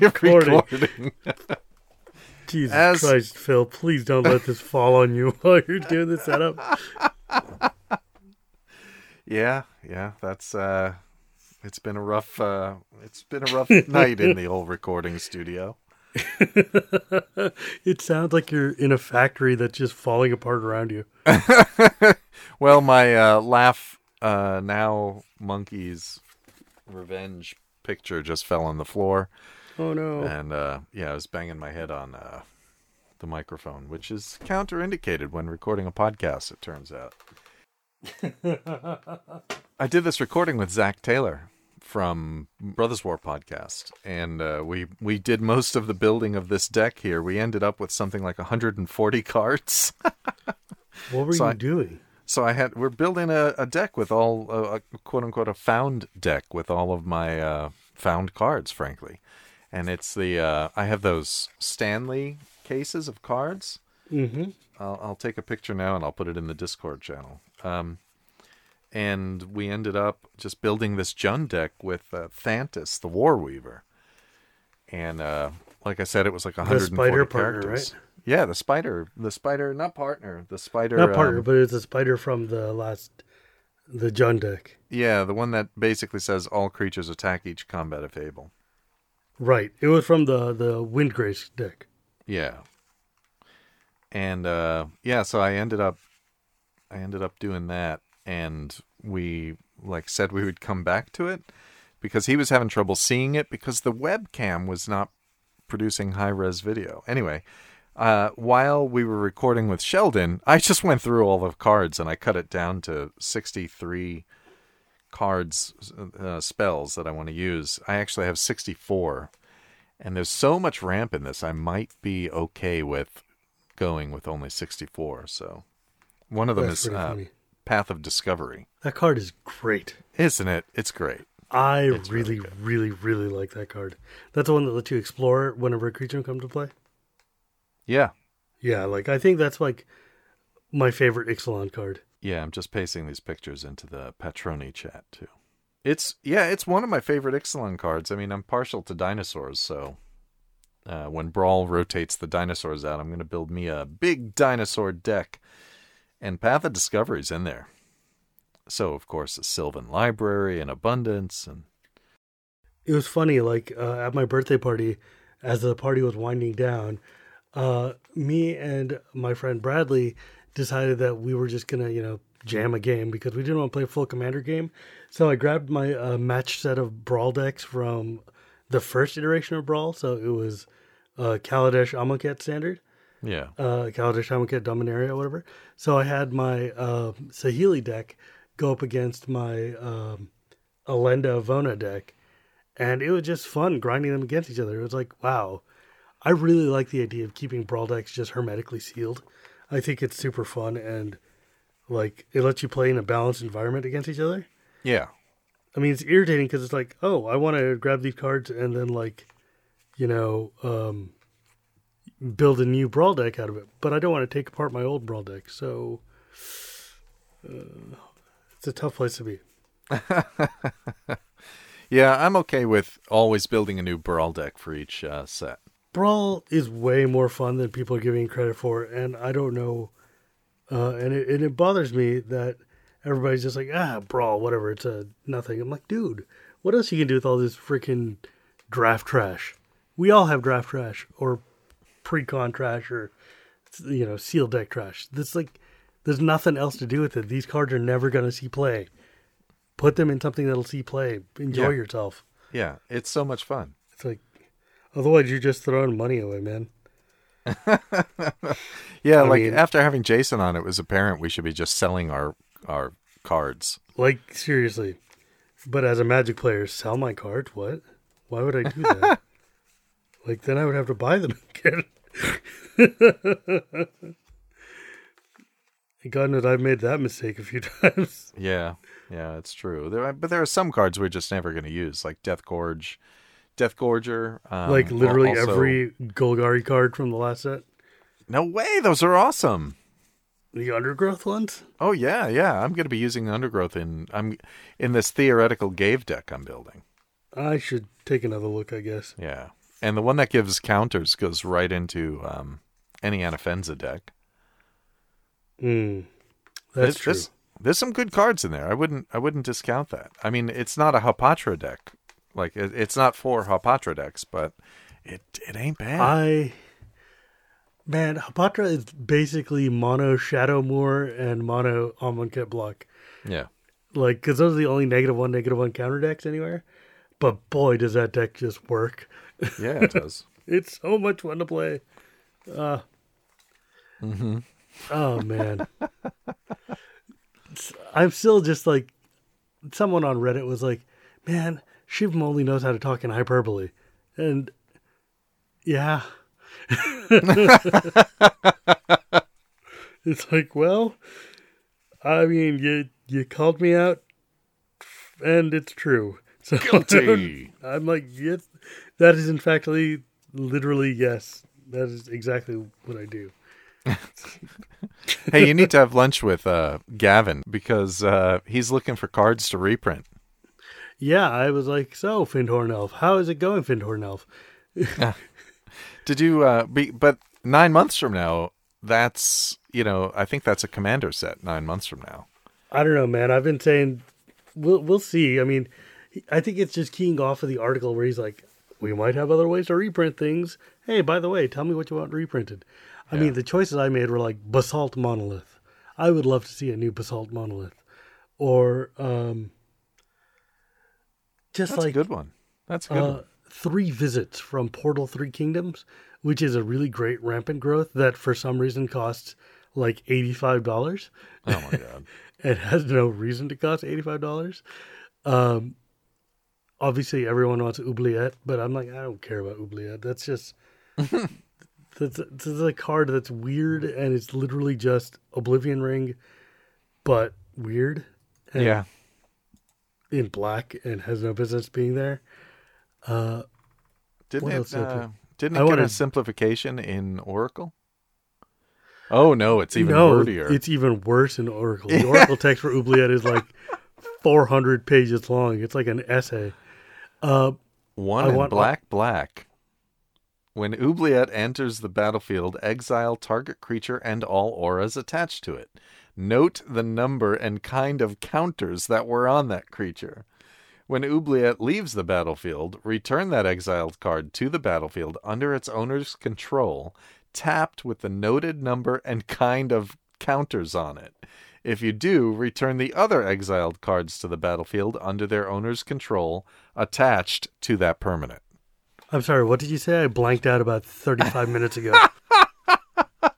recording. recording. Jesus As- Christ, Phil, please don't let this fall on you while you're doing the setup. yeah, yeah, that's uh it's been a rough uh it's been a rough night in the old recording studio. It sounds like you're in a factory that's just falling apart around you. Well, my uh laugh uh now monkeys revenge picture just fell on the floor Oh no. and uh yeah, I was banging my head on uh the microphone, which is counterindicated when recording a podcast, it turns out. I did this recording with Zach Taylor from Brothers War podcast, and uh, we we did most of the building of this deck here. We ended up with something like 140 cards. What were So you I- doing? so I had we're building a, a deck with all uh, a quote unquote a found deck with all of my uh, found cards, frankly, and it's the uh, I have those Stanley cases of cards. Mm-hmm. I'll, I'll take a picture now and I'll put it in the Discord channel. Um, and we ended up just building this Jund deck with uh, Thantis, the Warweaver. And uh, like I said, it was like 140 spider partner, characters. right? Yeah, the spider, the spider, not partner, the spider. Not partner, um, but it's a spider from the last, the Jund deck. yeah, the one that basically says all creatures attack each combat if able. Right. It was from the the Windgrace deck. Yeah. And uh yeah, so I ended up I ended up doing that and we like said we would come back to it because he was having trouble seeing it because the webcam was not producing high res video. Anyway, uh while we were recording with Sheldon, I just went through all the cards and I cut it down to 63 cards uh, spells that I want to use. I actually have 64 and there's so much ramp in this, I might be okay with going with only 64. So one of them That's is uh. Path of Discovery. That card is great. Isn't it? It's great. I It's really, really really, really, like that card. That's the one that lets you explore whenever a creature comes to play. Yeah. Yeah, like I think that's like my favorite Ixalan card. Yeah, I'm just pasting these pictures into the Patroni chat too. It's yeah, it's one of my favorite Ixalan cards. I mean, I'm partial to dinosaurs, so uh, when Brawl rotates the dinosaurs out, I'm going to build me a big dinosaur deck, and Path of Discovery's in there. So of course, a Sylvan Library and Abundance, and It was funny, like uh, at my birthday party, as the party was winding down, uh, me and my friend Bradley decided that we were just gonna, you know, jam a game because we didn't want to play a full commander game. So I grabbed my uh, match set of Brawl decks from the first iteration of Brawl. So it was uh, Kaladesh Amonkhet standard. yeah, uh, Kaladesh Amonkhet Dominaria or whatever. So I had my uh, Saheeli deck go up against my um, Alenda Vona deck, and it was just fun grinding them against each other. It was like, wow, I really like the idea of keeping brawl decks just hermetically sealed. I think it's super fun and like it lets you play in a balanced environment against each other. yeah, I mean, it's irritating because it's like, oh, I want to grab these cards and then like, you know, um, build a new brawl deck out of it, but I don't want to take apart my old brawl deck. So uh, it's a tough place to be. yeah. I'm okay with always building a new Brawl deck for each uh, set. Brawl is way more fun than people are giving credit for, and I don't know. Uh, and it and it bothers me that everybody's just like, ah, Brawl, whatever, it's a nothing. I'm like, dude, what else you can do with all this freaking draft trash? We all have draft trash or pre-con trash or you know seal deck trash. That's like, there's nothing else to do with it. These cards are never gonna see play. Put them in something that'll see play. Enjoy Yeah. yourself. Yeah, it's so much fun. It's like, otherwise you're just throwing money away, man. Yeah, I like mean- after having Jason on, it was apparent we should be just selling our our cards. Like seriously. But as a magic player, sell my cards? What? Why would I do that? like then I would have to buy them again. God knows I've made that mistake a few times. Yeah, yeah, it's true. There, are, but there are some cards we're just never going to use, like Death Gorge, Death Gorger. Um, like literally also- every Golgari card from the last set. No way, those are awesome. The undergrowth ones? Oh yeah, yeah. I'm going to be using Undergrowth in I'm in this theoretical Gave deck I'm building. I should take another look, I guess. Yeah, and the one that gives counters goes right into um, any Anafenza deck. Mm, that's There's- true. There's, there's some good cards in there. I wouldn't I wouldn't discount that. I mean, it's not a Hapatra deck. Like it, it's not for Hapatra decks, but it it ain't bad. I man, Hapatra is basically mono Shadowmoor and mono Amonkhet block. yeah. Like, because those are the only negative one, negative one counter decks anywhere. But boy, does that deck just work! Yeah, it does. It's so much fun to play. Uh, mm-hmm. Oh man, I'm still just like someone on Reddit was like, "Man, Shiv only knows how to talk in hyperbole," and yeah, it's like, well, I mean, you you called me out, and it's true. So Guilty. I'm like, yes, that is in fact literally yes. That is exactly what I do. hey, you need to have lunch with uh, Gavin because uh, he's looking for cards to reprint. Yeah, I was like, so Fyndhorn Elf, how is it going, Fyndhorn Elf? Did you? Uh, be, but nine months from now, that's you know, I think that's a commander set. Nine months from now. I don't know, man. I've been saying we'll we'll see. I mean, I think it's just keying off of the article where he's like, we might have other ways to reprint things. Hey, by the way, tell me what you want reprinted. I Yeah. mean, the choices I made were like basalt monolith. I would love to see a new basalt monolith, or um, just That's like a good one. That's a good uh, one. three visits from Portal Three Kingdoms, which is a really great rampant growth that for some reason costs like eighty five dollars. Oh my god. It has no reason to cost eighty five dollars. Um, obviously everyone wants oubliette, but I'm like, I don't care about oubliette. That's just that's, that's a card that's weird and it's literally just Oblivion Ring, but weird. and yeah. In black and has no business being there. Uh, Didn't it? Uh, didn't I it get a simplification in Oracle? Oh no, it's even no, wordier. it's even worse in Oracle. The Oracle text for oubliette is like 400 pages long. It's like an essay. Uh, One I in want- black, black. When Oubliette enters the battlefield, exile target creature and all auras attached to it. Note the number and kind of counters that were on that creature. When Oubliette leaves the battlefield, return that exiled card to the battlefield under its owner's control, tapped with the noted number and kind of counters on it. If you do, return the other exiled cards to the battlefield under their owner's control, attached to that permanent. I'm sorry, what did you say? I blanked out about 35 minutes ago.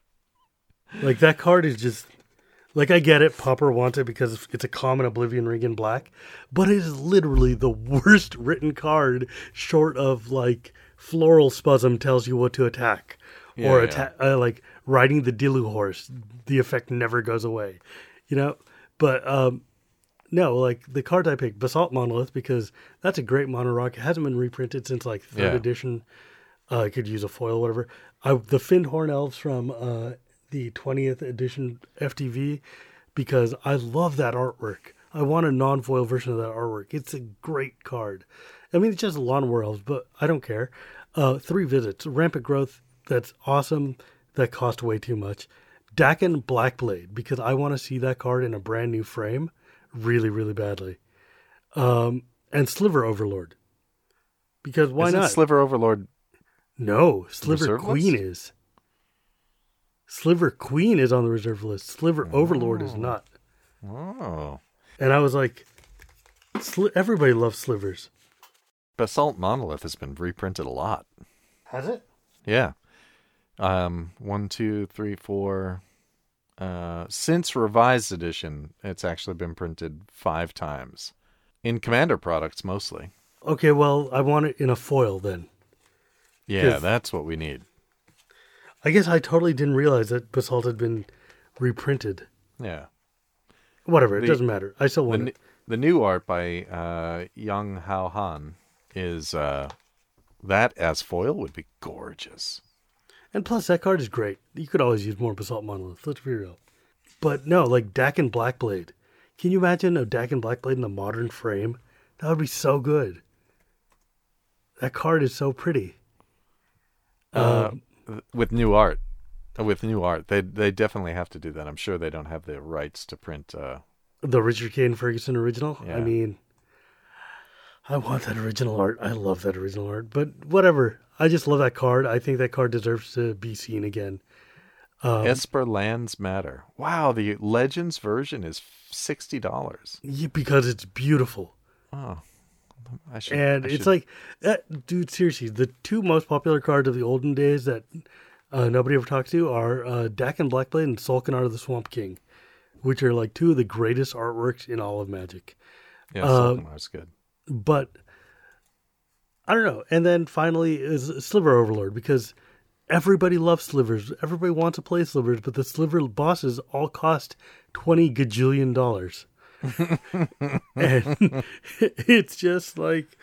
like that card is just like I get it, Popper wants it because it's a common Oblivion Ring in black, but it is literally the worst written card short of like floral spasm tells you what to attack Yeah, or yeah. uh, like riding the Dilu horse, the effect never goes away. You know, but um no, like the card I picked, Basalt Monolith, because that's a great mono rock. It hasn't been reprinted since like third Yeah. edition. Uh, I could use a foil, whatever. I, the Fyndhorn Elves from uh, the 20th edition FTV, because I love that artwork. I want a non foil version of that artwork. It's a great card. I mean, it's just a Lawn Elves, but I don't care. Uh, three visits, rampant growth. That's awesome. That cost way too much. Dakkon Blackblade, because I want to see that card in a brand new frame really, really badly. Um, and Sliver Overlord. Because why Isn't not? Sliver Overlord? no, Sliver Queen list? is. Sliver Queen is on the reserve list. Sliver Overlord is not. Oh, And I was like, Sli- everybody loves slivers. Basalt Monolith has been reprinted a lot. Has it? Yeah. Um, one, two, three, four. Uh, since revised edition, it's actually been printed five times in Commander products mostly. Okay, well, I want it in a foil then. Yeah, that's what we need. I guess I totally didn't realize that Basalt had been reprinted. Yeah. Whatever, it The- doesn't matter. I still want n- it. the new art by uh, Yeong-Hao Han is uh, that as foil would be gorgeous. And plus, that card is great. You could always use more Basalt Monolith. Let's be real. But no, like Dakkon Blackblade. Can you imagine a Dakkon Blackblade in a modern frame? That would be so good. That card is so pretty. Uh, with new art, with new art, they they definitely have to do that. I'm sure they don't have the rights to print. Uh, The Richard Kane Ferguson original. Yeah. I mean, I want that original art. I love that original art. But whatever. I just love that card. I think that card deserves to be seen again. Um, Esper Lands Matter. Wow, the Legends version is sixty dollars. yeah, because it's beautiful. Oh, I should. and I it's should- like, that, dude, seriously, the two most popular cards of the olden days that uh, nobody ever talks to are uh, Dakkon Blackblade and Sol'kanar of the Swamp King, which are like two of the greatest artworks in all of Magic. yeah, uh, Sol'kanar's good. But I don't know. And then finally is Sliver Overlord because everybody loves slivers. Everybody wants to play slivers, but the sliver bosses all cost twenty gajillion dollars. and it's just like,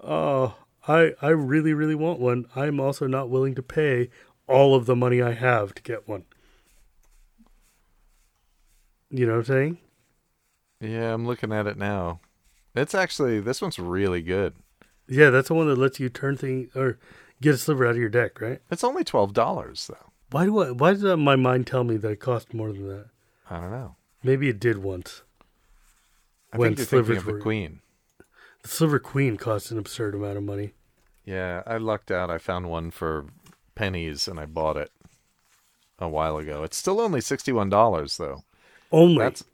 oh, I I really really want one. I'm also not willing to pay all of the money I have to get one. You know what I'm saying? Yeah, I'm looking at it now. It's actually this one's really good. Yeah, that's the one that lets you turn thing or get a sliver out of your deck, right? It's only twelve dollars though. Why do I? Why does my mind tell me that it cost more than that? I don't know. Maybe it did once. I When think you're thinking of the were- Queen. The Sliver Queen cost an absurd amount of money. Yeah, I lucked out. I found one for pennies and I bought it a while ago. It's still only sixty-one dollars though. Only That's,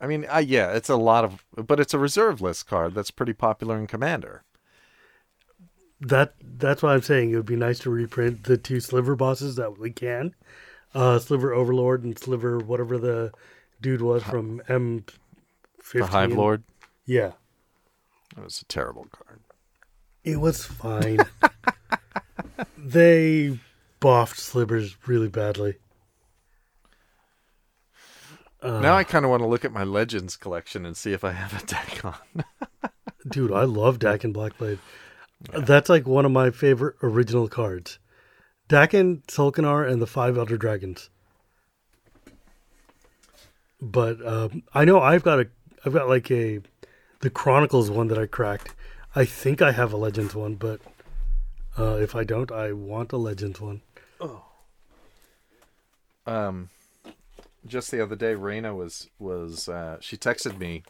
I mean, uh, yeah, it's a lot of, but it's a reserve list card that's pretty popular in Commander. that. That's why I'm saying it would be nice to reprint the two Sliver bosses that we can, uh, Sliver Overlord and Sliver whatever the dude was from M. The Hive Lord. Yeah, It was a terrible card. it was fine. they boffed Slivers really badly. Uh, now I kind of want to look at my Legends collection and see if I have a deck on. Dude, I love Dakkon Blackblade. That's like one of my favorite original cards. Dakkon, Sol'kanar, and the Five Elder Dragons. But um, I know I've got a, I've got like a, the Chronicles one that I cracked. I think I have a Legends one, but uh, if I don't, I want a Legends one. Oh. Um, just the other day, Raina was was uh, she texted me,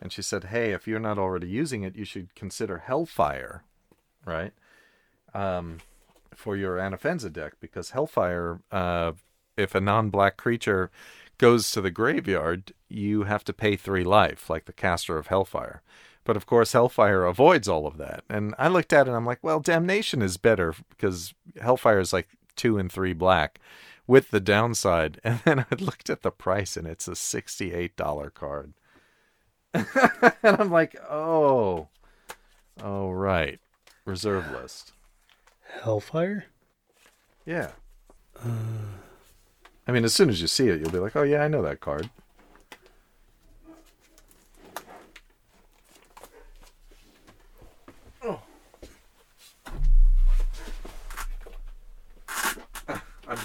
and she said, "Hey, if you're not already using it, you should consider Hellfire, right? Um, for your Anafenza deck because Hellfire, uh, if a non-black creature goes to the graveyard, you have to pay three life, like the caster of Hellfire." But of course, Hellfire avoids all of that. And I looked at it and I'm like, well, Damnation is better because Hellfire is like two and three black with the downside. And then I looked at the price and it's a $68 card. and I'm like, oh, oh, right. Reserve list. Hellfire? Yeah. Uh. I mean, as soon as you see it, you'll be like, oh, yeah, I know that card.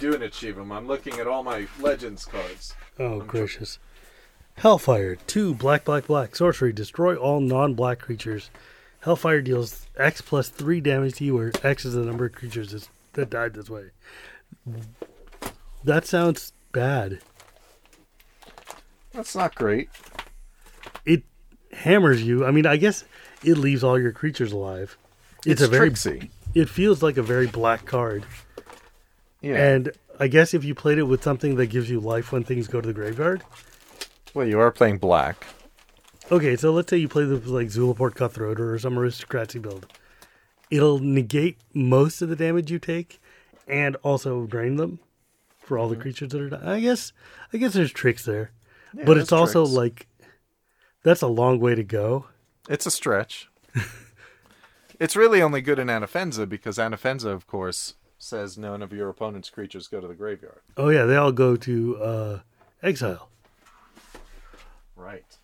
I'm doing it, I'm looking at all my Legends cards. Oh, gracious. Hellfire, two black, black, black. Sorcery, destroy all non black creatures. Hellfire deals X plus three damage to you, where X is the number of creatures that died this way. That sounds bad. That's not great. It hammers you. I mean, I guess it leaves all your creatures alive. It's, It's, a very. tricksy. It feels like a very black card. Yeah. And I guess if you played it with something that gives you life when things go to the graveyard. well, you are playing black. Okay, so let's say you play the like Zulaport Cutthroat or some aristocracy build. It'll negate most of the damage you take, and also drain them for all the mm-hmm. creatures that are. Di- I guess, I guess there's tricks there, Yeah, but it's also tricks. like that's a long way to go. It's a stretch. it's really only good in Anafenza because Anafenza, of course, says none of your opponent's creatures go to the graveyard. Oh yeah, they all go to uh, exile. Right.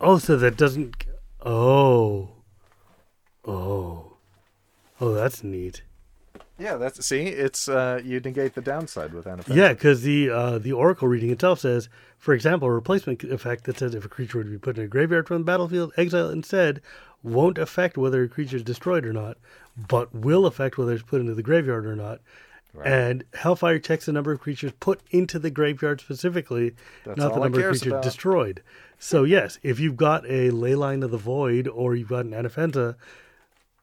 Oh, so that doesn't. Oh, oh, oh, that's neat. Yeah, that's see, it's uh you negate the downside with Anafenza. Yeah, because the uh, the oracle reading itself says, for example, a replacement effect that says if a creature would be put in a graveyard from the battlefield, exile instead won't affect whether a creature is destroyed or not. But will affect whether it's put into the graveyard or not. Right. And Hellfire checks the number of creatures put into the graveyard specifically, That's not the number of creatures about. destroyed. So yes, if you've got a Leyline of the Void or you've got an Anafenza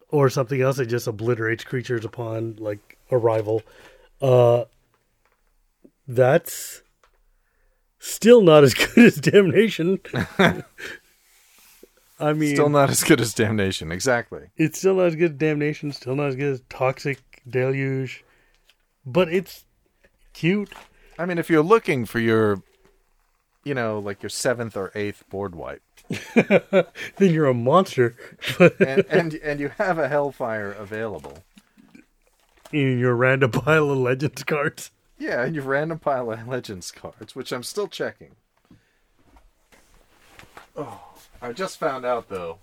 or something else that just obliterates creatures upon like arrival, uh that's still not as good as Damnation. I mean, Still not as good as Damnation. Exactly. it's still not as good as Damnation, still not as good as Toxic Deluge, but it's cute. I mean, if you're looking for your, you know, like your seventh or eighth board wipe, Then you're a monster. And and, and you have a Hellfire available, in your random pile of Legends cards. yeah, in your random pile of Legends cards, which I'm still checking. Oh, I just found out though,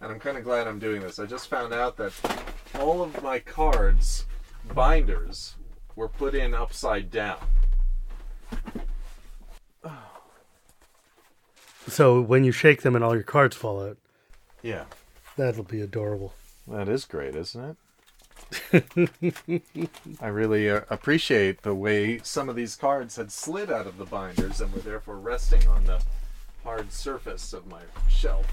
and I'm kind of glad I'm doing this. I just found out that all of my cards binders were put in upside down. So when you shake them and all your cards fall out, Yeah, that'll be adorable. that is great, isn't it? I really uh, appreciate the way some of these cards had slid out of the binders and were therefore resting on the hard surface of my shelf.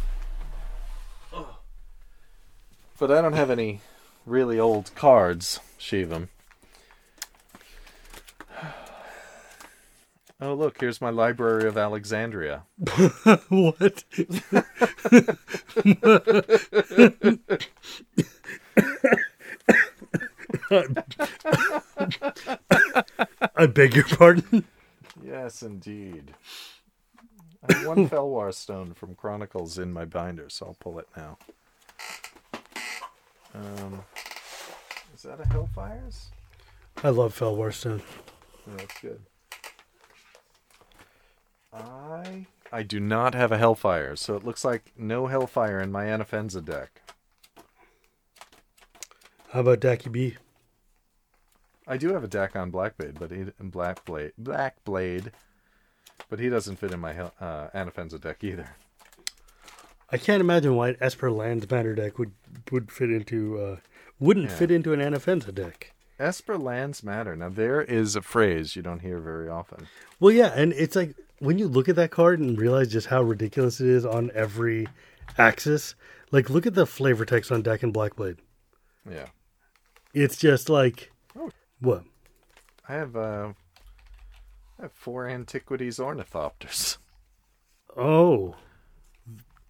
But I don't have any really old cards, Shivam. Oh, look, here's my Library of Alexandria. what? I beg your pardon. Yes, indeed. I have one Fellwar stone from Chronicles in my binder, so I'll pull it now. Um, is that a Hellfires? I love Fellwar Stone. Oh, that's good. I I do not have a Hellfire, so it looks like no Hellfire in my Anafenza deck. How about Dacky B? I do have a deck Dakkon Blackblade, but he and Black Blade, Black Blade, but he doesn't fit in my uh, Anafenza deck either. I can't imagine why an Esper Lands Matter deck would would fit into uh, wouldn't Yeah. fit into an Anafenza deck. Esper lands matter. Now there is a phrase you don't hear very often. Well, yeah, and it's like when you look at that card and realize just how ridiculous it is on every axis. Like, look at the flavor text on Dakkon Blackblade. Yeah, It's just like, Oh. what? I have uh, I have four antiquities ornithopters. Oh,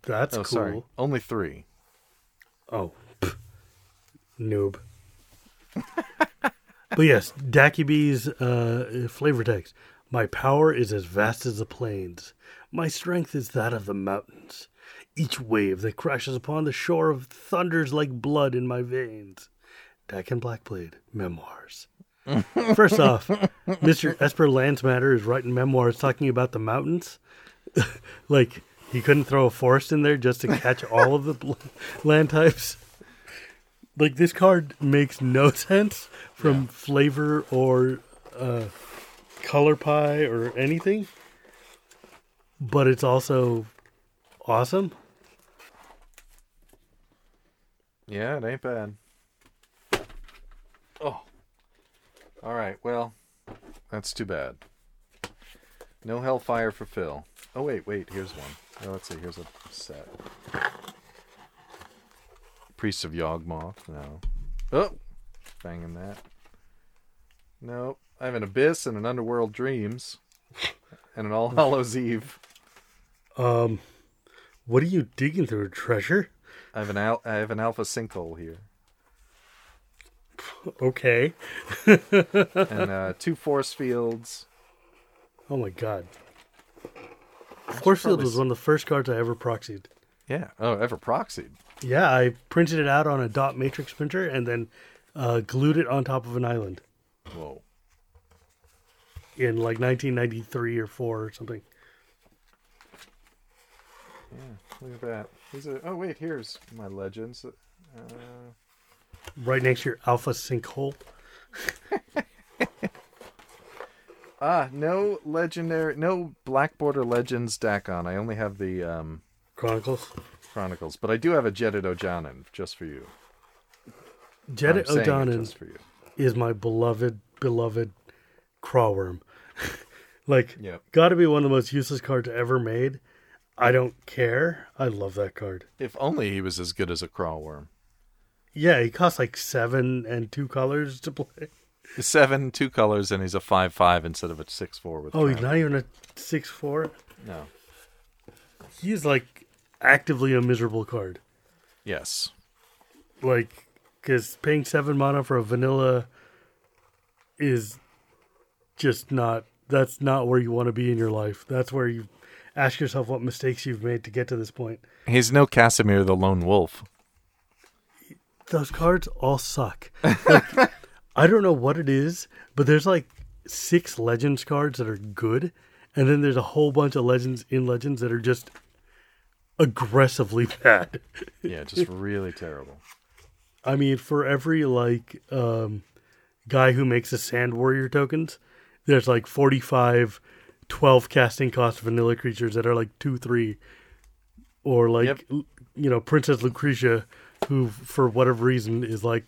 that's oh, cool. sorry, only three. Oh, pff, noob. but yes, Dakibi's uh, flavor text. My power is as vast as the plains. My strength is that of the mountains. Each wave that crashes upon the shore of thunders like blood in my veins. Dakkon Blackblade memoirs. First off, Mr. Esper Landsmatter is writing memoirs talking about the mountains. like he couldn't throw a forest in there just to catch all of the land types. Like this card makes no sense from flavor or uh, color pie or anything, but it's also awesome. Yeah, it ain't bad. Oh, all right. Well, that's too bad. No Hellfire for Phil. Oh wait, wait. Here's one. Oh, let's see. Here's a set. Priest of Yawgmoth. No. Oh, banging that. No, I have an Abyss and an Underworld Dreams, and an All Hallows Eve. Um, what are you digging through? A treasure? I have an al- I have an Alpha Sinkhole here, Okay. and uh, two Force Fields. Oh my god. Force Field probably was one of the first cards I ever proxied. Yeah. Oh, ever proxied. Yeah, I printed it out on a dot matrix printer and then uh, glued it on top of an island Whoa. in like 1993 or 4 or something. Yeah, look at that. These are, oh wait, here's my legends. Uh, Right next to your alpha sinkhole. ah, no legendary, no Black Border Legends Dakkon. I only have the um, Chronicles. Chronicles, but I do have a Jedit Ojanen just for you. Jedit I'm saying it O'Donovan just for you. is my beloved, beloved Craw Wurm. like, Yep. got to be one of the most useless cards ever made. I don't care. I love that card. If only he was as good as a Craw Wurm. Yeah, he costs like seven and two colors to play. Seven, two colors, and he's a five five instead of a six four with. Oh, he's not even a six four. no. He's like actively a miserable card. Yes. Like, because paying seven mana for a vanilla is just not. That's not where you want to be in your life. That's where you ask yourself what mistakes you've made to get to this point. He's no Kasimir the Lone Wolf. Those cards all suck. Like, I don't know what it is, but there's like six Legends cards that are good, and then there's a whole bunch of Legends in Legends that are just aggressively bad. Yeah, just really terrible. I mean, for every like um, guy who makes the Sand Warrior tokens, there's like 45 12 casting cost vanilla creatures that are like 2 3 or like Yep. you know Princess Lucrezia who for whatever reason is like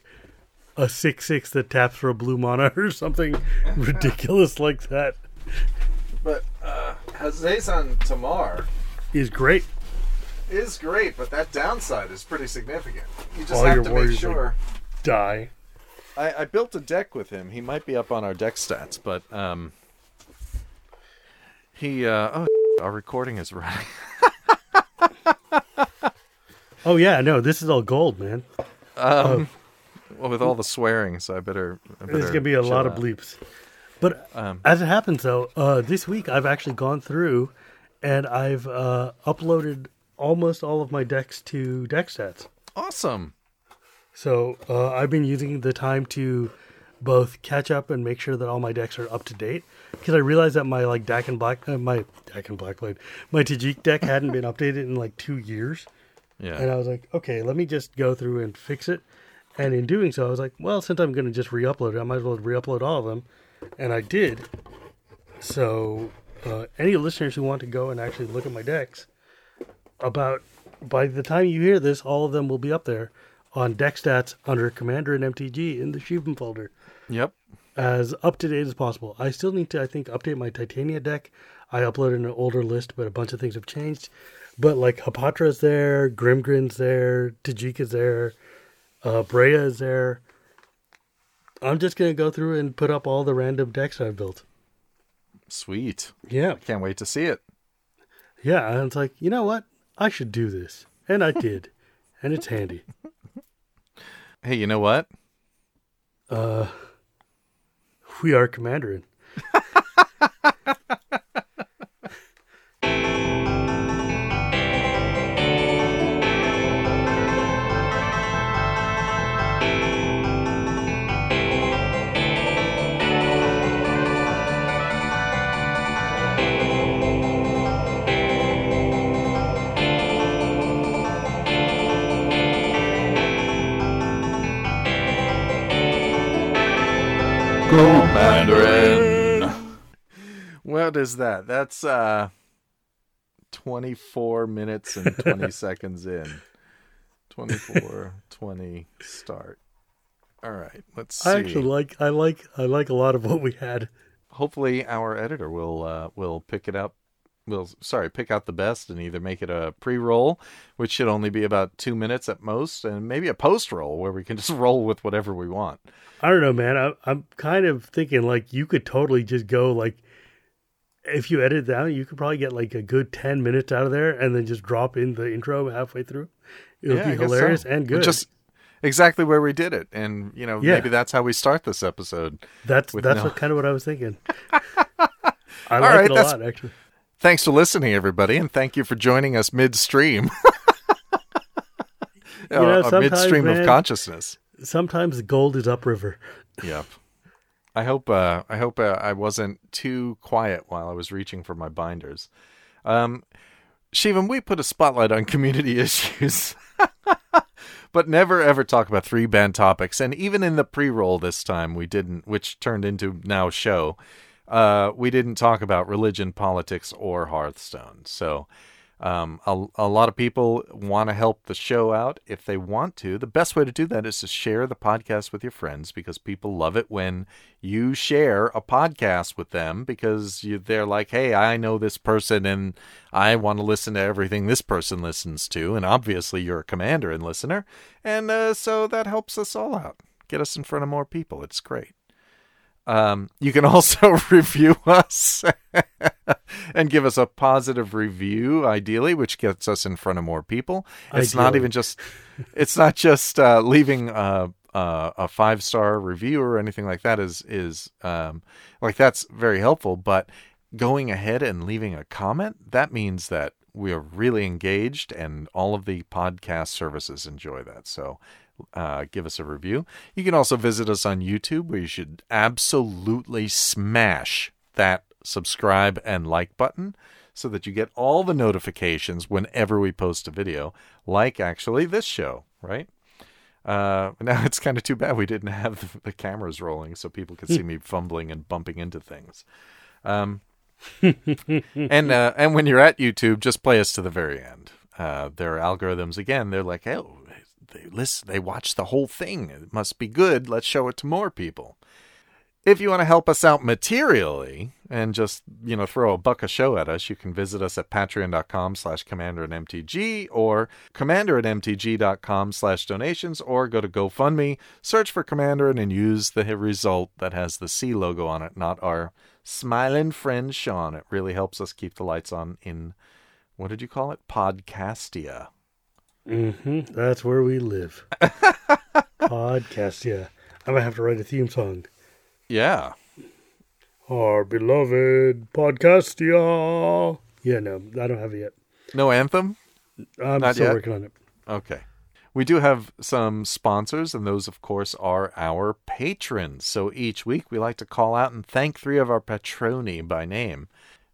a 6 6 that taps for a blue mana or something ridiculous like that But uh, Hazezon Tamar is great. is great, but that downside is pretty significant. You just All have your to make warriors are- sure. Die. I, I built a deck with him. He might be up on our deck stats, but um, he uh, oh, our recording is running. Oh yeah, no, this is all gold, man. Um, well, with all the swearing, so I better. I There's gonna be a lot of bleeps. But Um, as it happens, though, uh, this week I've actually gone through and I've uh, uploaded almost all of my decks to deck stats. Awesome. So uh, I've been using the time to both catch up and make sure that all my decks are up to date because I realized that my like Dakkon Black, uh, my Dakkon Blackblade, my Tajic deck hadn't been updated in like two years. Yeah. And I was like, okay, let me just go through and fix it. And in doing so, I was like, well, since I'm going to just re-upload it, I might as well re-upload all of them. And I did. So, uh, any listeners who want to go and actually look at my decks, about by the time you hear this, all of them will be up there on deck stats under Commander and MTG in the Shivam folder Yep. as up to date as possible. I still need to, I think, update my Titania deck. I uploaded an older list, but a bunch of things have changed. But like Hapatra's there, Grimgrin's there, Tajic's there, uh, Breya is there. I'm just gonna go through and put up all the random decks I've built. Sweet. Yeah, Can't wait to see it. yeah. And it's like, you know what? I should do this, and I did, and it's handy. Hey, you know what? Uh, we are Commanderin. Mandarin. What is that? That's uh 24 minutes and 20 seconds in. 24 20 start. All right, let's see. I actually like, I like, I like a lot of what we had. Hopefully our editor will uh will pick it up will sorry, pick out the best and either make it a pre-roll, which should only be about 2 minutes at most, and maybe a post-roll where we can just roll with whatever we want. I don't know, man. I, I'm kind of thinking like you could totally just go like, if you edit that, you could probably get like a good ten minutes out of there, and then just drop in the intro halfway through. It'll Yeah, be hilarious so. and good. Just exactly where we did it, and you know Yeah. maybe that's how we start this episode. that's that's no- what, kind of what I was thinking. I like right, it a lot, actually. Thanks for listening, everybody, and thank you for joining us midstream. You know, a midstream of consciousness. Sometimes gold is upriver. Yep. I hope uh, I hope uh, I wasn't too quiet while I was reaching for my binders. Um, Shivam, we put a spotlight on community issues, but never ever talk about three band topics. And even in the pre-roll this time, we didn't, which turned into now show. Uh, we didn't talk about religion, politics, or Hearthstone. So Um, a, a lot of people want to help the show out if they want to. The best way to do that is to share the podcast with your friends because people love it when you share a podcast with them because you, they're like, hey, I know this person and I want to listen to everything this person listens to. And obviously, you're a commander and listener. And uh, so that helps us all out, get us in front of more people. It's great. Um, you can also review us and give us a positive review, ideally, which gets us in front of more people. It's not even just, it's not just uh, leaving a, a, a five star review or anything like that. Is is um, like that's very helpful, but going ahead and leaving a comment that means that we are really engaged, and all of the podcast services enjoy that. So uh, give us a review. You can also visit us on YouTube, where you should absolutely smash that subscribe and like button so that you get all the notifications whenever we post a video, like actually this show, right? Uh, now it's kind of too bad we didn't have the, cameras rolling so people could see me fumbling and bumping into things. Um, and uh, and when you're at YouTube, just play us to the very end. Uh, their algorithms again, they're like, oh, they listen, they watch the whole thing. It must be good. Let's show it to more people. If you want to help us out materially and just, you know, throw a buck a show at us, you can visit us at patreon.com slash commander and MTG or commander at MTG.com slash donations or go to GoFundMe, search for Commander and use the result that has the C logo on it, not our smiling friend Sean. It really helps us keep the lights on in, what did you call it? Podcastia. Hmm That's where we live. Podcast, yeah. I'm gonna have to write a theme song. Yeah. Our beloved Podcastia. Yeah, no, I don't have it yet. No anthem? I'm Not still yet? working on it. Okay. We do have some sponsors, and those, of course, are our patrons. So each week we like to call out and thank three of our patroni by name.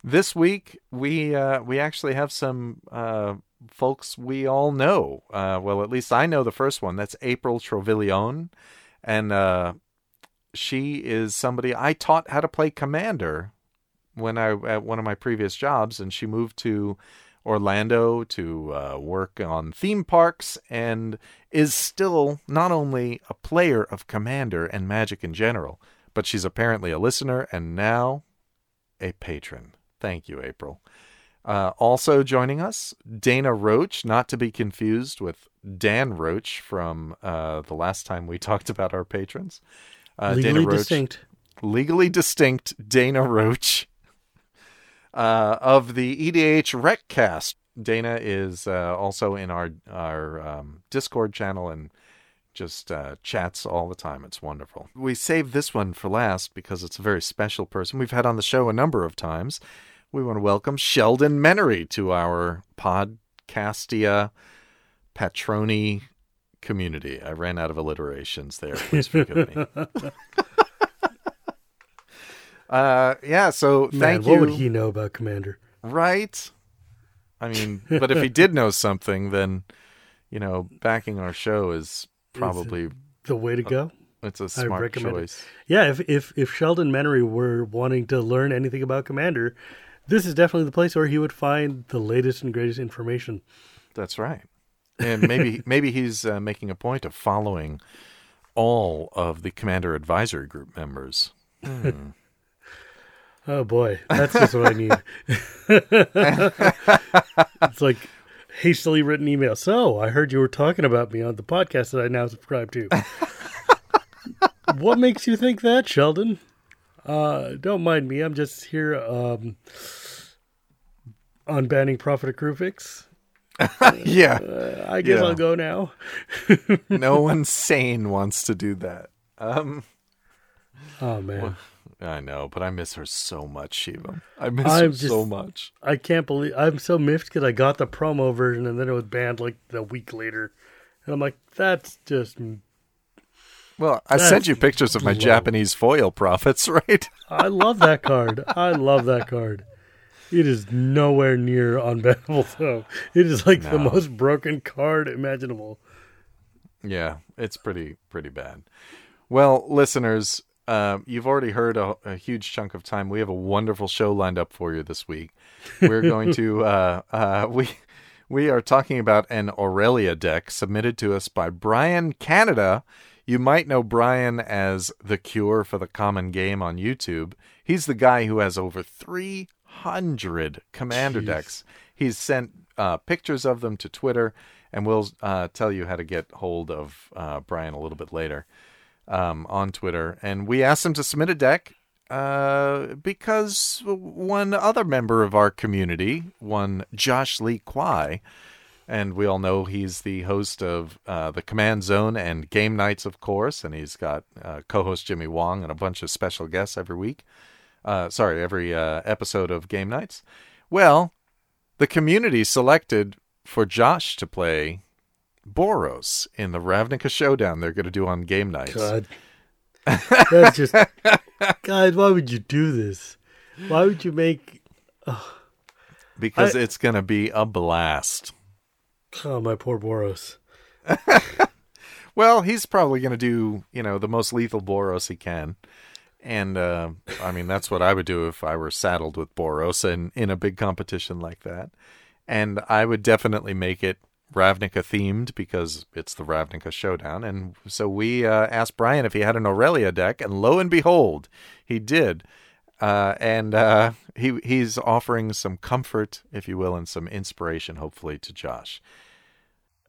This week we uh, we actually have some uh, folks we all know. Uh, well, at least I know the first one. That's April Trovillion, and uh, she is somebody I taught how to play Commander when I at one of my previous jobs, and she moved to Orlando to uh, work on theme parks and is still not only a player of Commander and Magic in general, but she's apparently a listener and now a patron. Thank you, April. Uh, also joining us, Dana Roach, not to be confused with Dan Roach from uh, the last time we talked about our patrons. Uh, Legally Dana Roach, distinct. legally distinct Dana Roach uh, of the EDH Recast. Dana is uh, also in our our um, Discord channel and just uh, chats all the time. It's wonderful. We saved this one for last because it's a very special person we've had on the show a number of times. We want to welcome Sheldon Menery to our Podcastia Patroni community. I ran out of alliterations there. Please forgive me. uh, yeah. So Man, thank what you. would he know about Commander? Right. I mean, but if he did know something, then you know, backing our show is probably The way to go? it's a smart recommend it. choice. Yeah, if if if Sheldon Menery were wanting to learn anything about Commander, this is definitely the place where he would find the latest and greatest information. That's right. And maybe maybe he's uh, making a point of following all of the Commander Advisory Group members. Hmm. Oh boy, that's just what I need. it's like hastily written email. So I heard you were talking about me on the podcast that I now subscribe to. what makes you think that, Sheldon? Uh, don't mind me. I'm just here um, on banning Prophet Kruphix. yeah, Uh, I guess Yeah. I'll go now. no one sane wants to do that. Um, Oh man, I know, but I miss her so much, Shiva. I miss I'm her so much. I can't believe I'm so miffed because I got the promo version and then it was banned like a week later, and I'm like, that's just Well, I That's sent you pictures of my low. Japanese foil Prophets, right? I love that card. I love that card. It is nowhere near unbannable though. It is like the most broken card imaginable. Yeah, it's pretty pretty bad. Well, listeners, uh, you've already heard a, a, huge chunk of time. We have a wonderful show lined up for you this week. We're going to uh, uh, we we are talking about an Aurelia deck submitted to us by Brian Canada. You might know Brian as the Cure for the Common Game on YouTube. He's the guy who has over 300 commander Jeez. decks. He's sent uh, pictures of them to Twitter, and we'll uh, tell you how to get hold of uh, Brian a little bit later um, on Twitter. And we asked him to submit a deck uh, because one other member of our community, one Josh Lee Kwai, and we all know he's the host of uh, the Command Zone and Game Nights, of course, and he's got uh, co-host Jimmy Wong and a bunch of special guests every week. Uh, sorry, every uh, episode of Game Nights. Well, the community selected for Josh to play Boros in the Ravnica Showdown they're going to do on Game Nights. God, that's just God. Why would you do this? Why would you make? because I, it's going to be a blast. Oh, my poor Boros. well, he's probably going to do, you know, the most lethal Boros he can. And uh, I mean, that's what I would do if I were saddled with Boros in, in a big competition like that. And I would definitely make it Ravnica themed because it's the Ravnica Showdown. And so we uh, asked Brian if he had an Aurelia deck, and lo and behold, he did. Uh, and uh, he he's offering some comfort, if you will, and some inspiration, hopefully, to Josh.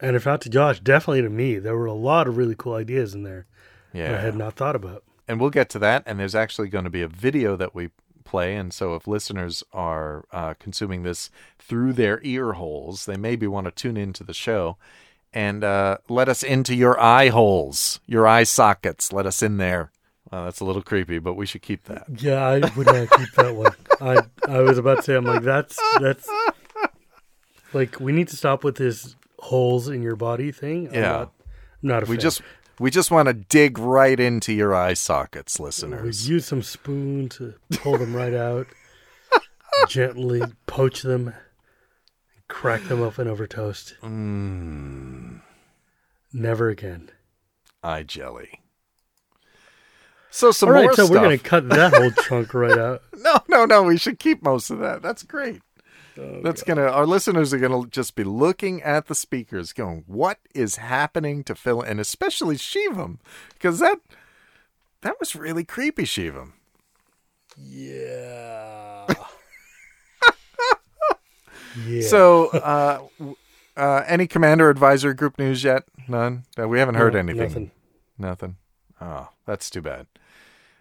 And if not to Josh, definitely to me. There were a lot of really cool ideas in there yeah. I had not thought about. And we'll get to that. And there's actually going to be a video that we play. And so if listeners are uh, consuming this through their ear holes, they maybe want to tune into the show and uh, let us into your eye holes, your eye sockets. Let us in there. Well, that's a little creepy, but we should keep that. Yeah, I would not keep that one. I I was about to say, I'm like, that's that's like we need to stop with this holes in your body thing. I'm yeah, not, I'm not a we fan. just we just want to dig right into your eye sockets, listeners. We use some spoon to pull them right out, gently poach them, crack them open over toast. Mm. Never again. Eye jelly. So some All right, more so stuff. we're gonna cut that whole chunk right out. No, no, no. We should keep most of that. That's great. Oh, That's God. gonna. Our listeners are gonna just be looking at the speakers, going, "What is happening to Phil?" And especially Shivam, because that that was really creepy, Shivam. Yeah. yeah. So, uh, uh, any commander advisory group news yet? None. No, we haven't heard no, anything. Nothing. Nothing. Oh, that's too bad.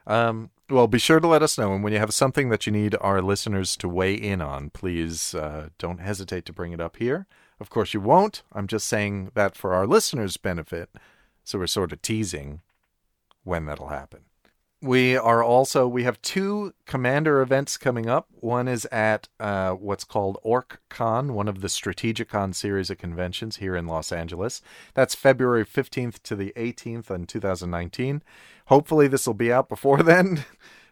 Um, well, be sure to let us know. And when you have something that you need our listeners to weigh in on, please uh, don't hesitate to bring it up here. Of course, you won't. I'm just saying that for our listeners' benefit. So we're sort of teasing when that'll happen. We are also, we have two Commander events coming up. One is at uh, what's called OrcCon, one of the Strategicon series of conventions here in Los Angeles. That's February 15th to the 18th in 2019. Hopefully, this will be out before then.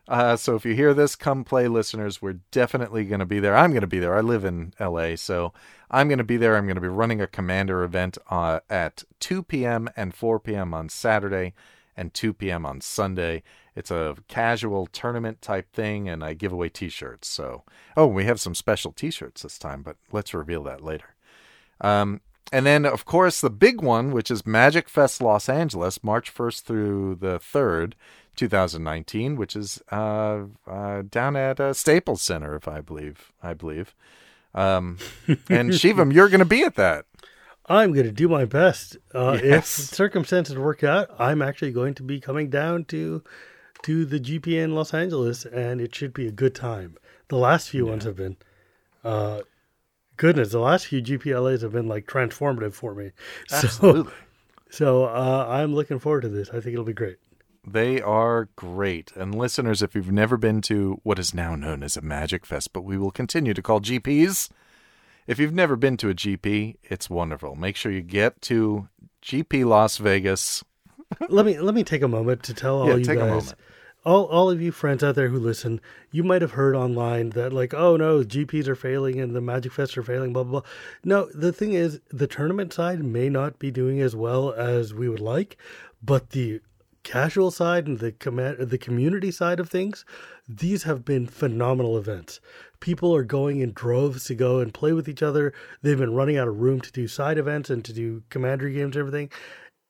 Uh, so if you hear this, come play, listeners. We're definitely going to be there. I'm going to be there. I live in LA, so I'm going to be there. I'm going to be running a Commander event uh, at 2 p.m. and 4 p.m. on Saturday and 2 p.m. on Sunday. It's a casual tournament type thing, and I give away T-shirts. So, oh, we have some special T-shirts this time, but let's reveal that later. Um, and then, of course, the big one, which is Magic Fest Los Angeles, March 1st through the 3rd, 2019, which is uh, uh, down at uh, Staples Center, if I believe. I believe. Um, and Shivam, you're going to be at that. I'm going to do my best. Uh, yes. If circumstances work out, I'm actually going to be coming down to to the GP in Los Angeles, and it should be a good time. The last few yeah. ones have been uh, goodness, the last few GPLAs have been like transformative for me. Absolutely. So, so uh, I'm looking forward to this. I think it'll be great. They are great. And listeners, if you've never been to what is now known as a Magic Fest, but we will continue to call GPs, if you've never been to a GP, it's wonderful. Make sure you get to GP Las Vegas. let me let me take a moment to tell all yeah, you guys all all of you friends out there who listen, you might have heard online that like, oh no, GPs are failing and the Magic Fest are failing, blah blah blah. No, the thing is, the tournament side may not be doing as well as we would like, but the casual side and the command the community side of things, these have been phenomenal events. People are going in droves to go and play with each other. They've been running out of room to do side events and to do commandery games and everything.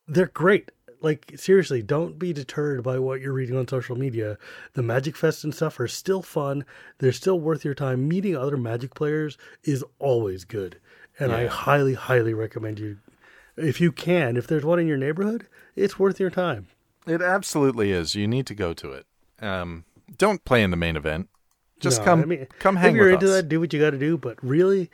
They're great. Like seriously, don't be deterred by what you're reading on social media. The Magic Fest and stuff are still fun. They're still worth your time. Meeting other Magic players is always good. And I highly, highly recommend you if you can, if there's one in your neighborhood, it's worth your time. It absolutely is. You need to go to it. Um, don't play in the main event. Just No, come, I mean, come hang if you're into us. that, do what you got to do. But really,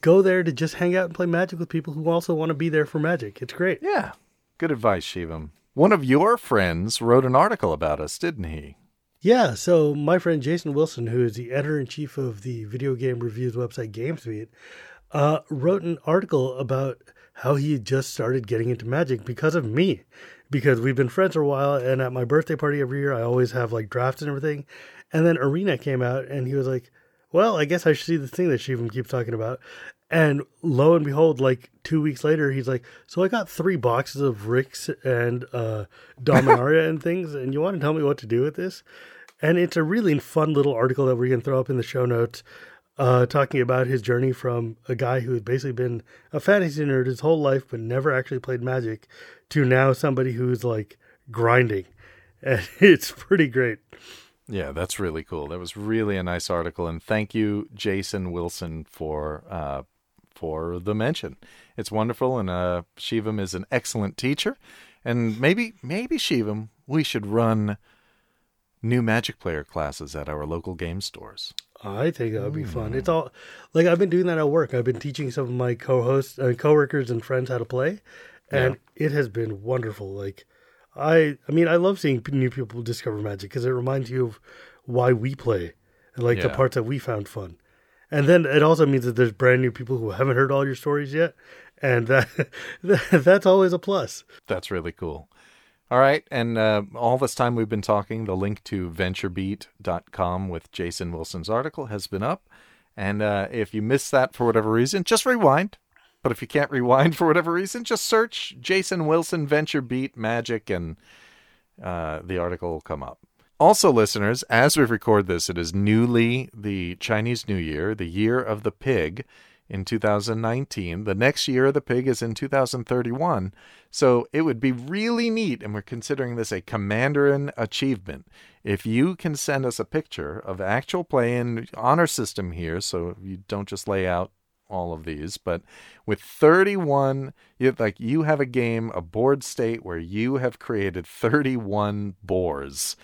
go there to just hang out and play Magic with people who also want to be there for Magic. It's great. Yeah, good advice, Shivam. One of your friends wrote an article about us, didn't he? Yeah. So my friend Jason Wilson, who is the editor in chief of the video game reviews website GamesBeat, uh, wrote an article about how he just started getting into Magic because of me. Because we've been friends for a while, and at my birthday party every year, I always have like drafts and everything. And then Arena came out, and he was like, "Well, I guess I should see the thing that Shivam keeps talking about." And lo and behold, like two weeks later, he's like, "So I got three boxes of Rix and uh, Dominaria and things, and you want to tell me what to do with this?" And it's a really fun little article that going to throw up in the show notes, uh, talking about his journey from a guy who had basically been a fantasy nerd his whole life, but never actually played Magic, to now somebody who's like grinding. And it's pretty great. Yeah, that's really cool. That was really a nice article, and thank you, Jason Wilson, for uh, for the mention. It's wonderful, and uh, Shivam is an excellent teacher. And maybe, maybe Shivam, we should run new Magic player classes at our local game stores. I think that would be fun. It's all like I've been doing that at work. I've been teaching some of my co-hosts, uh, coworkers, and friends how to play, and it has been wonderful. Like I, I mean, I love seeing new people discover Magic because it reminds you of why we play and like the parts that we found fun. And then it also means that there's brand new people who haven't heard all your stories yet, and that that's always a plus. That's really cool. All right, and uh, all this time we've been talking, the link to venturebeat.com with Jason Wilson's article has been up. And uh, if you missed that for whatever reason, just rewind. But if you can't rewind for whatever reason, just search Jason Wilson Venture Beat Magic and uh, the article will come up. Also, listeners, as we record this, it is newly the Chinese New Year, the year of the pig in 2019. The next year of the pig is in 2031. So it would be really neat, and we're considering this a Commanderin achievement. If you can send us a picture of actual play in honor system here, so you don't just lay out all of these, but with 31, you, like you have a game, a board state where you have created 31 boars,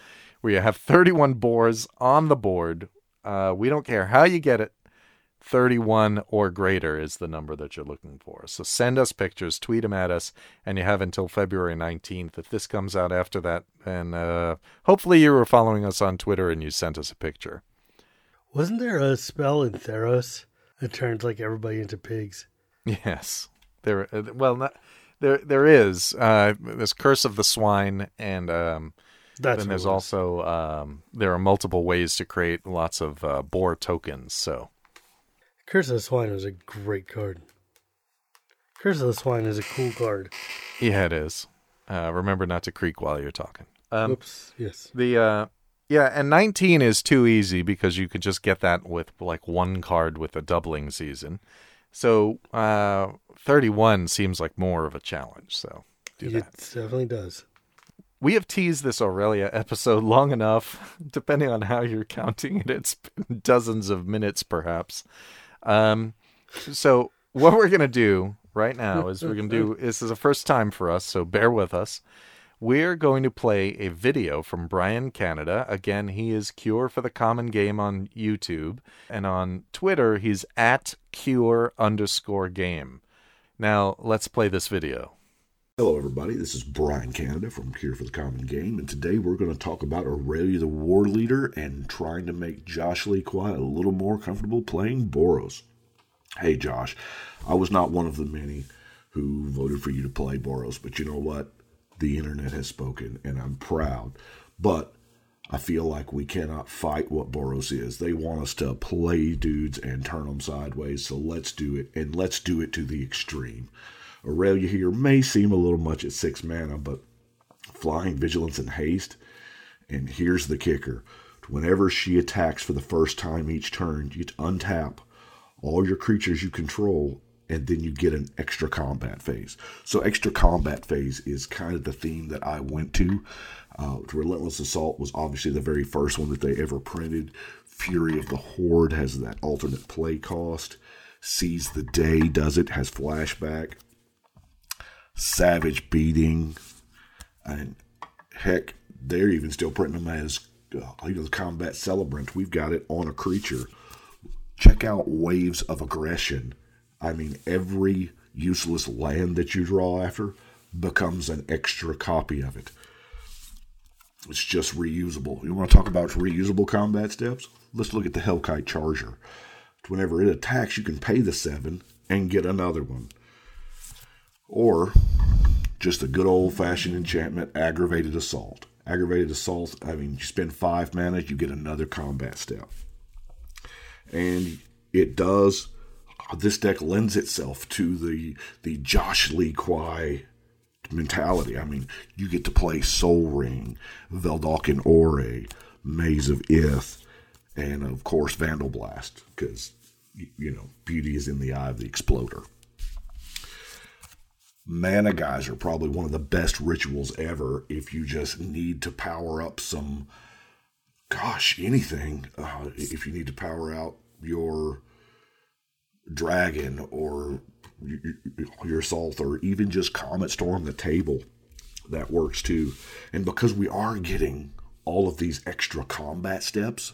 where you have 31 boars on the board. Uh, we don't care how you get it. 31 or greater is the number that you're looking for. So send us pictures, tweet them at us, and you have until February 19th. If this comes out after that, and uh, hopefully you were following us on Twitter and you sent us a picture. Wasn't there a spell in Theros that turns like everybody into pigs? Yes, there. uh, Well, not, there there is. Uh, there's Curse of the Swine, and um, That's then there's also um, there are multiple ways to create lots of uh, boar tokens. So Curse of the Swine was a great card. Curse of the Swine is a cool card. yeah, it is. Uh, remember not to creak while you're talking. Um, Oops. Yes. The uh yeah, and 19 is too easy because you could just get that with like one card with a doubling season. So, uh 31 seems like more of a challenge, so do It that. definitely does. We have teased this Aurelia episode long enough, depending on how you're counting it. It's dozens of minutes perhaps. Um so what we're going to do right now is we're going to do this is the first time for us, so bear with us. We're going to play a video from Brian Canada. Again, he is Cure for the Common Game on YouTube. And on Twitter, he's at Cure underscore game. Now, let's play this video. Hello, everybody. This is Brian Canada from Cure for the Common Game, and today we're going to talk about Aurelia the War Leader and trying to make Josh Lee Kwai a little more comfortable playing Boros. Hey, Josh, I was not one of the many who voted for you to play Boros, but you know what? The internet has spoken, and I'm proud. But I feel like we cannot fight what Boros is. They want us to play dudes and turn them sideways, so let's do it, and let's do it to the extreme. Aurelia here may seem a little much at six mana, but flying, vigilance, and haste. And here's the kicker whenever she attacks for the first time each turn, you untap all your creatures you control, and then you get an extra combat phase. So, extra combat phase is kind of the theme that I went to. Uh, Relentless Assault was obviously the very first one that they ever printed. Fury of the Horde has that alternate play cost. Seize the Day does it, has flashback. Savage Beating. And heck, they're even still printing them as uh, you know, the combat celebrant. We've got it on a creature. Check out Waves of Aggression. I mean, every useless land that you draw after becomes an extra copy of it. It's just reusable. You want to talk about reusable combat steps? Let's look at the Hellkite Charger. Whenever it attacks, you can pay the seven and get another one. Or just a good old fashioned enchantment, Aggravated Assault. Aggravated Assault, I mean, you spend five mana, you get another combat step. And it does, this deck lends itself to the, the Josh Lee Kwai mentality. I mean, you get to play Sol Ring, Vedalken Ore, Maze of Ith, and of course Vandal Blast, because, you know, beauty is in the eye of the exploder. Mana guys are probably one of the best rituals ever if you just need to power up some, gosh, anything. Uh, if you need to power out your dragon or your assault or even just comet storm the table that works too and because we are getting all of these extra combat steps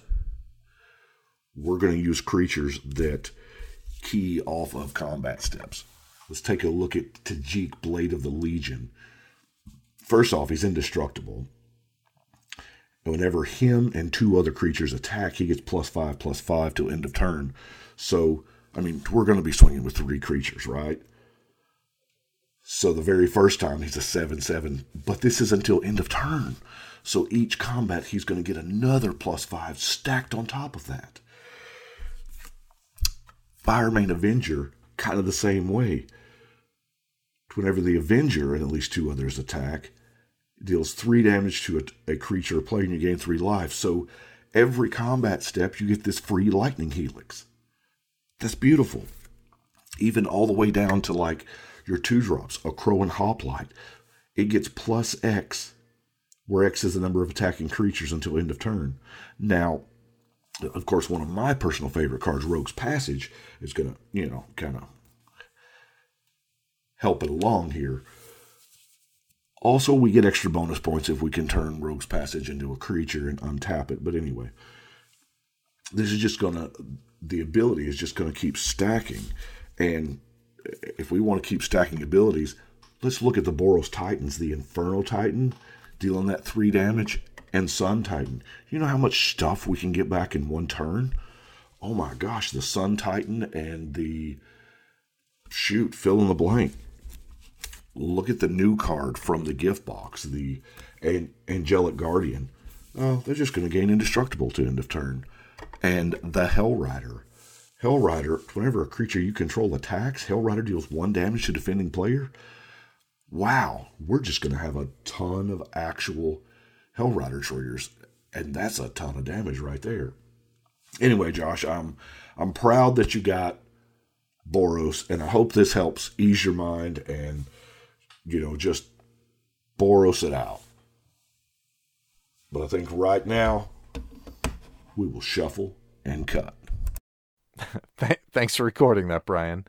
we're going to use creatures that key off of combat steps Let's take a look at Tajic, Blade of the Legion. First off, he's indestructible. whenever him and two other creatures attack, he gets plus five, plus five till end of turn. So, I mean, we're going to be swinging with three creatures, right? So the very first time he's a 7 7, but this is until end of turn. So each combat he's going to get another plus 5 stacked on top of that. Firemane Avenger, kind of the same way whenever the Avenger and at least two others attack, deals three damage to a, a creature playing, you gain three life. So every combat step, you get this free lightning helix. That's beautiful. Even all the way down to like your two drops, Akroan Hoplite. It gets plus X, where X is the number of attacking creatures until end of turn. Now, of course, one of my personal favorite cards, Rogue's Passage, is going to, you know, kind of help it along here. Also, we get extra bonus points if we can turn Rogue's Passage into a creature and untap it. But anyway, this is just going to, the ability is just going to keep stacking. And if we want to keep stacking abilities, let's look at the Boros Titans, the Inferno Titan, dealing that three damage, and Sun Titan. You know how much stuff we can get back in one turn? Oh my gosh, the Sun Titan and the shoot, fill in the blank look at the new card from the gift box, the Angelic Guardian. Oh, they're just going to gain indestructible to end of turn. And the Hell Rider. Hell Rider, whenever a creature you control attacks, Hell Rider deals one damage to defending player. Wow, we're just going to have a ton of actual Hell Rider triggers, and that's a ton of damage right there. Anyway, Josh, I'm I'm proud that you got Boros, and I hope this helps ease your mind and you know, just Boros it out. But I think right now, we will shuffle and cut. Thanks for recording that, Brian.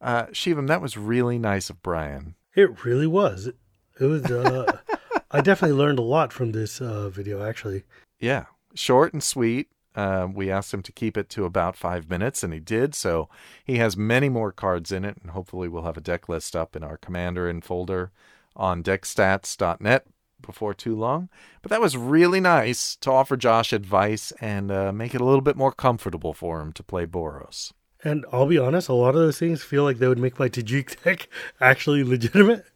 Uh, Shivam, that was really nice of Brian. It really was. It was. Uh, I definitely learned a lot from this uh, video, actually. Yeah, short and sweet. Uh, we asked him to keep it to about five minutes, and he did. So he has many more cards in it, and hopefully we'll have a deck list up in our commander and folder on deckstats.net before too long. But that was really nice to offer Josh advice and uh, make it a little bit more comfortable for him to play Boros. And I'll be honest, a lot of those things feel like they would make my Tajic deck actually legitimate.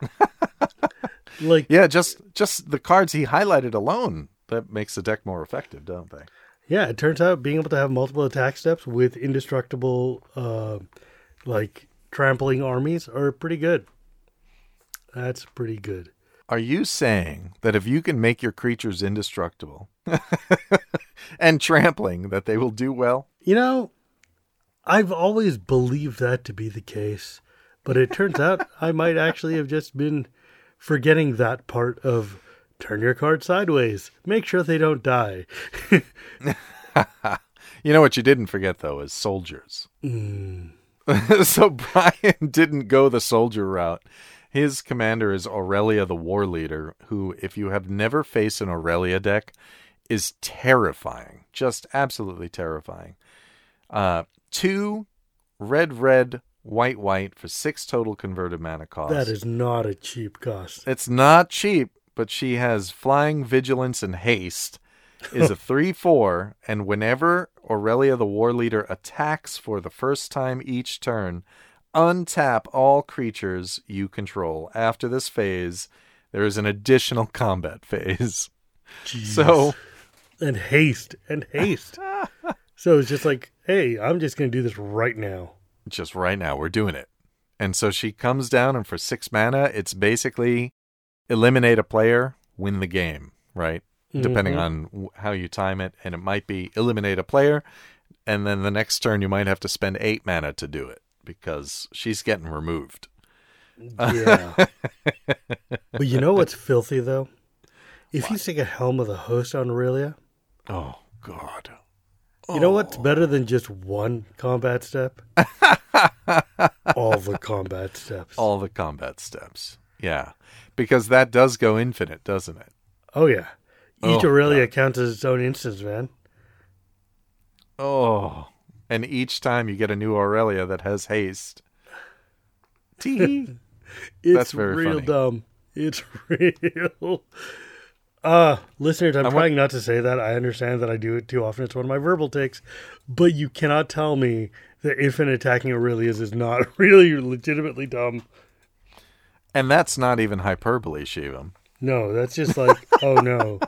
like yeah, just just the cards he highlighted alone that makes the deck more effective, don't they? Yeah, it turns out being able to have multiple attack steps with indestructible, uh, like trampling armies, are pretty good. That's pretty good. Are you saying that if you can make your creatures indestructible and trampling, that they will do well? You know, I've always believed that to be the case, but it turns out I might actually have just been forgetting that part of turn your card sideways. Make sure they don't die. You know what you didn't forget though is soldiers. Mm. so Brian didn't go the soldier route. His commander is Aurelia the War Leader, who, if you have never faced an Aurelia deck, is terrifying. Just absolutely terrifying. Uh, two red, red, white, white for six total converted mana cost. That is not a cheap cost. It's not cheap, but she has flying, vigilance, and haste. Is a 3 4, and whenever Aurelia the War Leader attacks for the first time each turn, untap all creatures you control. After this phase, there is an additional combat phase. So, and haste and haste. so it's just like, hey, I'm just going to do this right now. just right now, we're doing it. And so she comes down, and for six mana, it's basically eliminate a player, win the game, right? Depending Mhm. on how you time it. And it might be eliminate a player, and then the next turn, you might have to spend eight mana to do it because she's getting removed. Yeah. but you know what's filthy though? If you stick a helm of the host on Aurelia, Oh, God. you know what's better than just one combat step? All the combat steps. All the combat steps. Yeah. Because that does go infinite, doesn't it? Oh yeah. Each Oh, Aurelia counts as its own instance, man. Oh. And each time you get a new Aurelia that has haste. Tee. It's That's very real funny. dumb. It's real. Uh, listeners, I'm I want- trying not to say that. I understand that I do it too often. It's one of my verbal takes. But you cannot tell me that infinite attacking Aurelias is not really legitimately dumb. And that's not even hyperbole, Shivam. No, that's just like, oh no,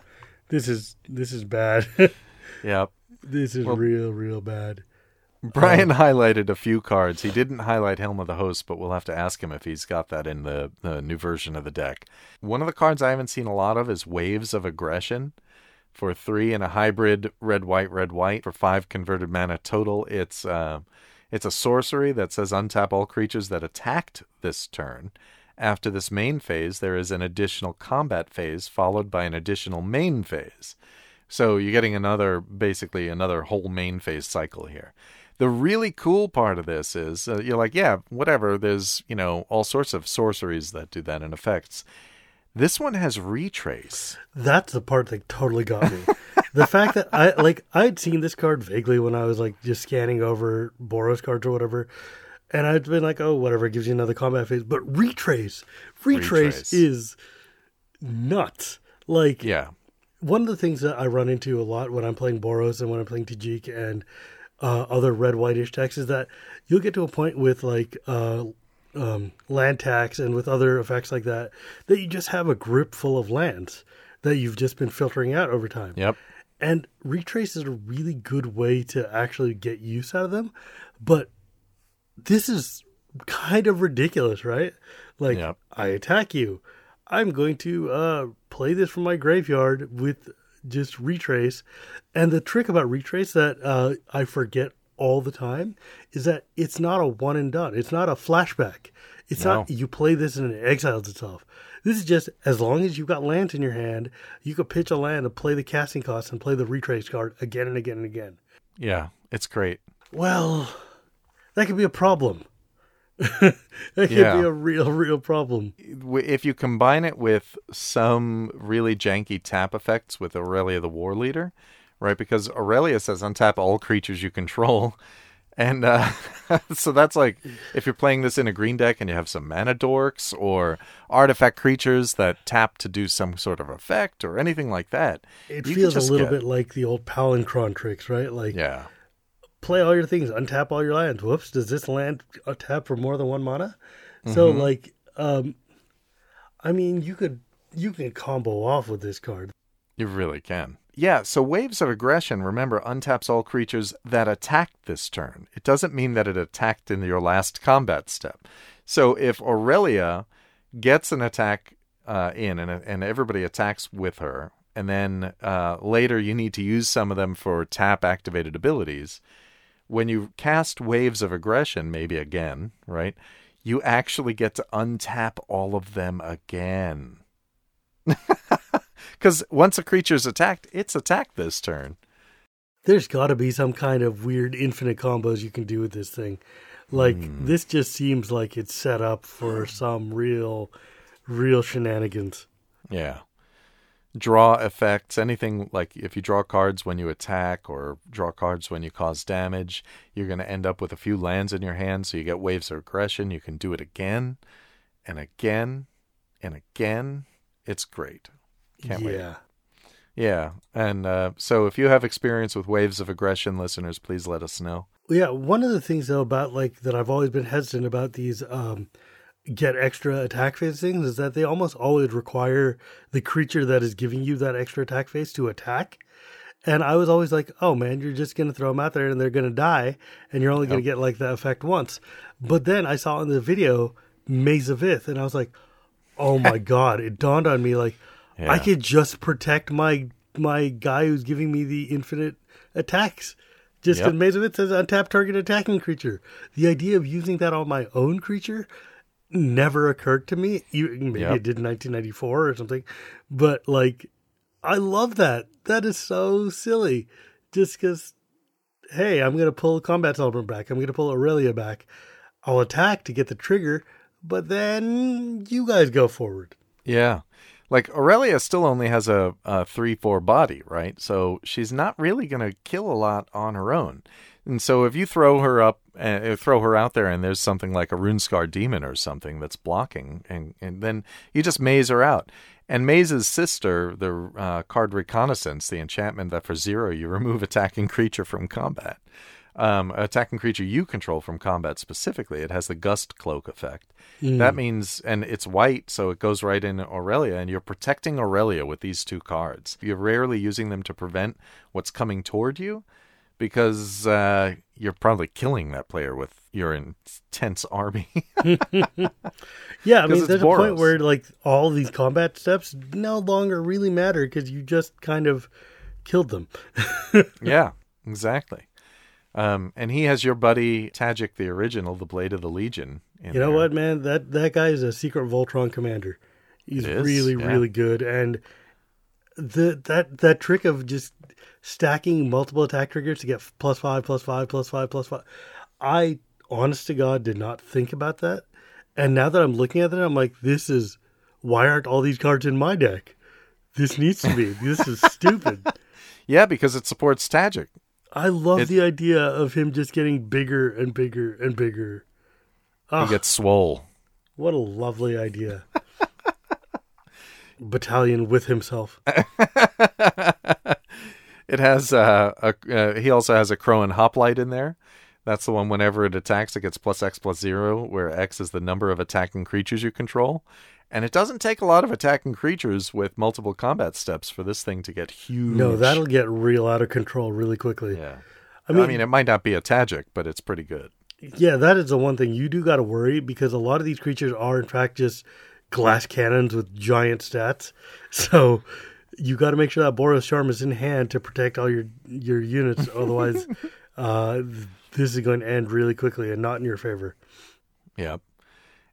this is this is bad. Yep. this is Well- real, real bad. Brian highlighted a few cards. He didn't highlight Helm of the Host, but we'll have to ask him if he's got that in the, the new version of the deck. One of the cards I haven't seen a lot of is Waves of Aggression. For three and a hybrid red white red white for five converted mana total. It's uh, it's a sorcery that says untap all creatures that attacked this turn. After this main phase, there is an additional combat phase followed by an additional main phase. So you're getting another, basically another whole main phase cycle here. The really cool part of this is uh, you're like, yeah, whatever. There's you know all sorts of sorceries that do that and effects. This one has retrace. That's the part that totally got me. the fact that I like I'd seen this card vaguely when I was like just scanning over Boros cards or whatever, and I've been like, oh, whatever, it gives you another combat phase. But retrace, retrace, Retrace. is nuts. Like Yeah, one of the things that I run into a lot when I'm playing Boros and when I'm playing Tajic and uh, other red whitish decks is that you'll get to a point with like uh, um, land tax and with other effects like that that you just have a grip full of lands that you've just been filtering out over time. yep. And retrace is a really good way to actually get use out of them. But this is kind of ridiculous, right? Like. I attack you. I'm going to uh, play this from my graveyard with just retrace. And the trick about retrace that uh, I forget all the time is that it's not a one and done. It's not a flashback. It's No. not you play this and it exiles itself. This is just as long as you've got lands in your hand, you could pitch a land and play the casting cost and play the retrace card again and again and again. Yeah, it's great. Well, that could be a problem. that could Yeah. be a real, real problem. If you combine it with some really janky tap effects with Aurelia the War Leader, right? Because Aurelia says untap all creatures you control. And uh, so that's like if you're playing this in a green deck and you have some mana dorks or artifact creatures that tap to do some sort of effect or anything like that. It feels a little get- bit like the old Palinchron tricks, right? Like Yeah. Play all your things, untap all your lands. Whoops, does this land tap for more than one mana? So Mm-hmm. like, um, I mean, you could you can combo off with this card. You really can. Yeah, so Waves of Aggression, remember, untaps all creatures that attacked this turn. It doesn't mean that it attacked in your last combat step. So if Aurelia gets an attack uh, in, and and everybody attacks with her. And then uh, later, you need to use some of them for tap activated abilities. When you cast waves of aggression, maybe again, right? You actually get to untap all of them again. Because once a creature's attacked, it's attacked this turn. There's got to be some kind of weird infinite combos you can do with this thing. Like Hmm. this just seems like it's set up for some real, real shenanigans. Yeah. Draw effects, anything like if you draw cards when you attack or draw cards when you cause damage, you're going to end up with a few lands in your hand. So you get waves of aggression. You can do it again and again and again. It's great. Can't wait. yeah. Yeah. And uh, so if you have experience with waves of aggression, listeners, please let us know. Yeah, one of the things though about like that I've always been hesitant about these um get extra attack phase things is that they almost always require the creature that is giving you that extra attack phase to attack. And I was always like, "Oh man, you're just going to throw them out there and they're going to die and you're only going to get like that effect once." But then I saw in the video Maze of Ith and I was like, "Oh my god, it dawned on me like I could just protect my my guy who's giving me the infinite attacks. Just Yep. because Maze of Ith says untap target attacking creature. The idea of using that on my own creature never occurred to me. You- Maybe Yep. it did in 1994 or something, but like, I love that. That is so silly. Just because, hey, I'm gonna pull Combat Celebrant back. I'm gonna pull Aurelia back. I'll attack to get the trigger, but then you guys go forward. Yeah. Like Aurelia still only has a, a 3 4 body, right? So she's not really going to kill a lot on her own. And so if you throw her up, uh, throw her out there, and there's something like a Rune-Scarred Demon or something that's blocking, and, and then you just maze her out. And Maze's sister, the uh, card Reconnaissance, the enchantment that for zero you remove attacking creature from combat. Um, attacking creature you control from combat specifically, it has the Gust Cloak effect. That means, and it's white, so it goes right in Aurelia, and you're protecting Aurelia with these two cards. You're rarely using them to prevent what's coming toward you because uh, you're probably killing that player with your intense army. Yeah, I mean, it's there's a point where like all these combat steps no longer really matter because you just kind of killed them. yeah, exactly. Um, and he has your buddy Tajic, the original, the Blade of the Legion. You know there. what, man? That that guy is a secret Voltron commander. He's really, yeah. really good, and the that that trick of just stacking multiple attack triggers to get plus five, plus five, plus five, plus five. I, honest to God, did not think about that, and now that I'm looking at it, I'm like, this is why aren't all these cards in my deck? This needs to be. this is stupid. Yeah, because it supports Tajic. I love It- the idea of him just getting bigger and bigger and bigger. He Ah, gets swole. what a lovely idea. Battalion with himself. It has uh, a. Uh, he also has Akroan Hoplite in there. That's the one. Whenever it attacks, it gets plus X plus zero, where X is the number of attacking creatures you control. And it doesn't take a lot of attacking creatures with multiple combat steps for this thing to get huge. No, that'll get real out of control really quickly. Yeah. I mean, I mean, mean, it might not be a Tajic, but it's pretty good. yeah, that is the one thing you do got to worry because a lot of these creatures are in fact just glass cannons with giant stats. So you got to make sure that Boros Charm is in hand to protect all your your units. Otherwise, uh, this is going to end really quickly and not in your favor. Yep.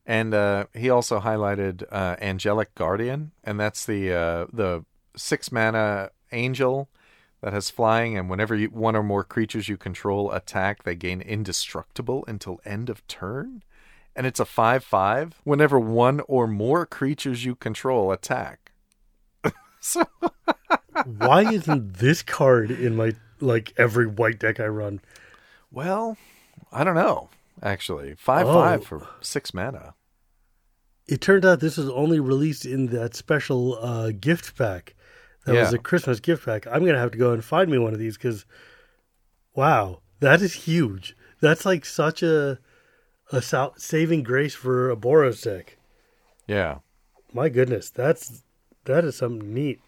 And uh, he also highlighted uh, Angelic Guardian, and that's the uh, the six mana angel that has flying, and whenever you, one or more creatures you control attack, they gain indestructible until end of turn. And it's a five five. Whenever one or more creatures you control attack. So Why isn't this card in my like every white deck I run? well, I don't know. Actually, five Oh. five for six mana. It turned out this was only released in that special uh, gift pack. That was a Christmas gift pack. I'm gonna have to go and find me one of these because, wow, that is huge. That's like such a a sal- saving grace for a Boros deck. Yeah. My goodness, that's that is something neat.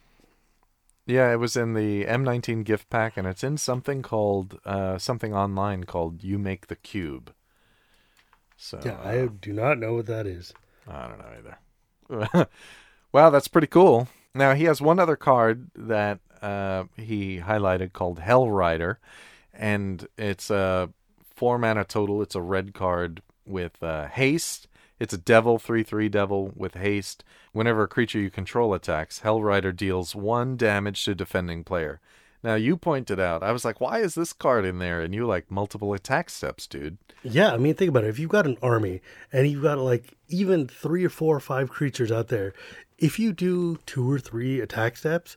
Yeah, it was in the M19 gift pack, and it's in something called uh, something online called "You Make the Cube." So Yeah, uh, I do not know what that is. I don't know either. Wow, that's pretty cool. Now he has one other card that uh, he highlighted called Hell Rider, and it's a four mana total. It's a red card with uh, haste. It's a devil, 3 3 devil with haste. Whenever a creature you control attacks, Hell Rider deals one damage to defending player. Now, you pointed out, I was like, why is this card in there? And you like multiple attack steps, dude. Yeah, I mean, think about it. If you've got an army and you've got like even three or four or five creatures out there, if you do two or three attack steps,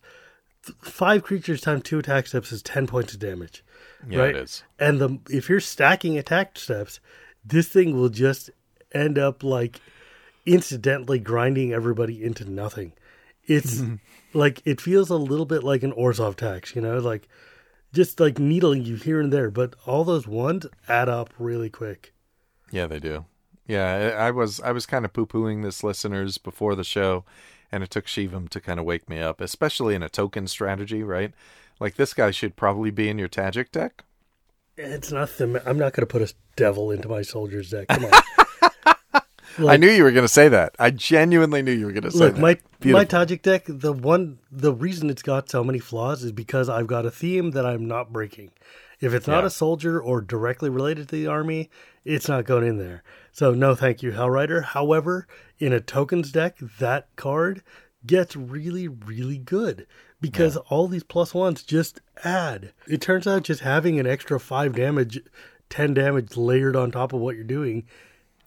five creatures times two attack steps is 10 points of damage. Yeah, right? it is. And the if you're stacking attack steps, this thing will just end up like incidentally grinding everybody into nothing. It's mm-hmm. like it feels a little bit like an Orzhov tax, you know, like just like needling you here and there, but all those ones add up really quick. Yeah, they do. Yeah, I was I was kind of poo pooing this listeners before the show, and it took Shivam to kind of wake me up, especially in a token strategy, right? Like this guy should probably be in your Tajic deck. It's not the. I'm not going to put a devil into my soldiers deck. Come on. I knew you were going to say that. I genuinely knew you were going to say Look, that. my my Tajic deck, the one, the reason it's got so many flaws is because I've got a theme that I'm not breaking. If it's not Yeah. a soldier or directly related to the army, it's not going in there. So no, thank you, Hellrider. However, in a tokens deck, that card gets really, really good because all these plus ones just add. It turns out just having an extra five damage, ten damage layered on top of what you're doing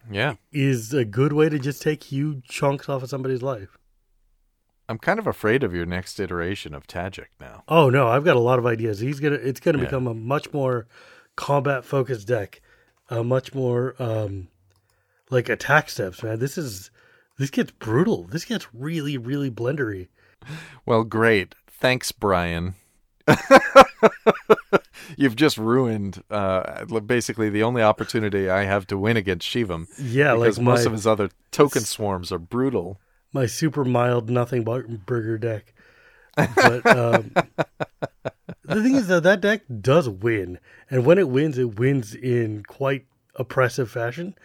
yeah, is a good way to just take huge chunks off of somebody's life. I'm kind of afraid of your next iteration of Tajic now. Oh no, I've got a lot of ideas. He's gonna it's gonna Yeah. become a much more combat focused deck. A much more um like attack steps, man. This is this gets brutal. This gets really, really blendery. Well, great. Thanks, Brian. You've just ruined uh, basically the only opportunity I have to win against Shivam. Yeah, because like most my, of his other token swarms are brutal. my super mild nothing but burger deck. But um the thing is though that deck does win. And when it wins, it wins in quite oppressive fashion.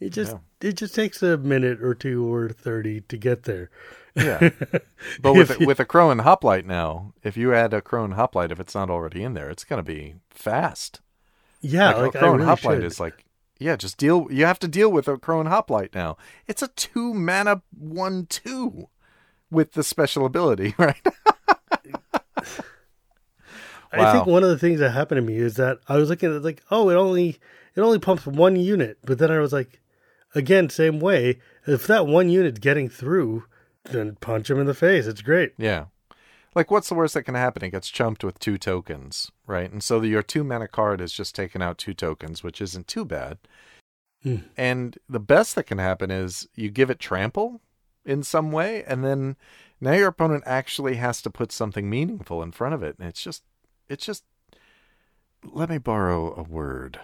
It just it just takes a minute or two or thirty to get there. Yeah, but with you- with Akroan Hoplite now, if you add Akroan Hoplite, if it's not already in there, it's going to be fast. Yeah, like, like, a and really hoplite should. is like, yeah, just deal. You have to deal with Akroan Hoplite now. It's a two mana one two with the special ability, right? I think one of the things that happened to me is that I was looking at like, oh, it only it only pumps one unit, but then I was like, again, same way. If that one unit's getting through, then punch him in the face. It's great. Yeah. Like, what's the worst that can happen? It gets chumped with two tokens, right? And so the, your two mana card has just taken out two tokens, which isn't too bad. Hmm. And the best that can happen is you give it trample in some way, and then now your opponent actually has to put something meaningful in front of it. And it's just, it's just, let me borrow a word,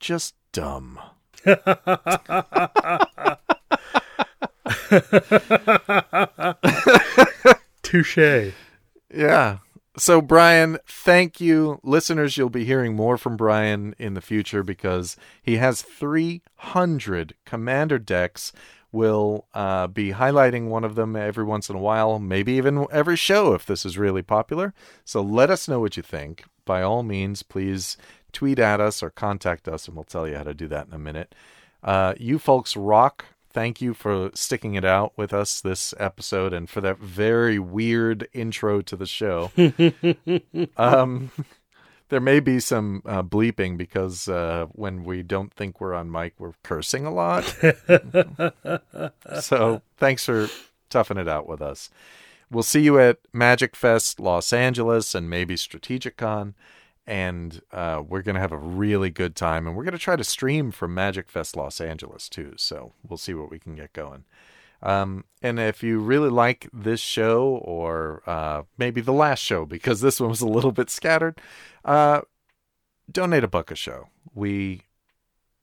just dumb. Touche. Yeah. So, Brian, thank you. Listeners, you'll be hearing more from Brian in the future because he has 300 commander decks. We'll uh, be highlighting one of them every once in a while, maybe even every show if this is really popular. So, let us know what you think. By all means, please tweet at us or contact us, and we'll tell you how to do that in a minute. Uh, you folks rock. Thank you for sticking it out with us this episode and for that very weird intro to the show. um, there may be some uh, bleeping because uh, when we don't think we're on mic, we're cursing a lot. so thanks for toughing it out with us. We'll see you at Magic Fest Los Angeles and maybe Strategicon. And uh, we're going to have a really good time. And we're going to try to stream from Magic Fest Los Angeles too. So we'll see what we can get going. Um, and if you really like this show or uh, maybe the last show, because this one was a little bit scattered, uh, donate a buck a show. We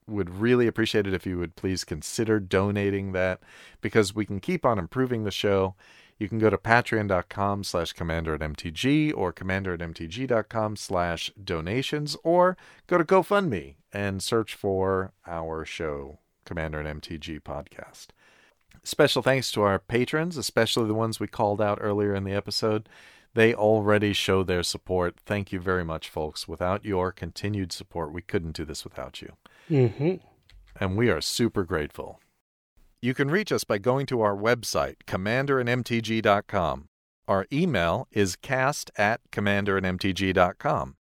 would really appreciate it if you would please consider donating that because we can keep on improving the show. You can go to patreon.com slash commander at MTG or commander at MTG.com slash donations or go to GoFundMe and search for our show, Commander and MTG Podcast. Special thanks to our patrons, especially the ones we called out earlier in the episode. They already show their support. Thank you very much, folks. Without your continued support, we couldn't do this without you. Mm-hmm. And we are super grateful. You can reach us by going to our website, commanderandmtg.com. Our email is cast at commanderandmtg.com.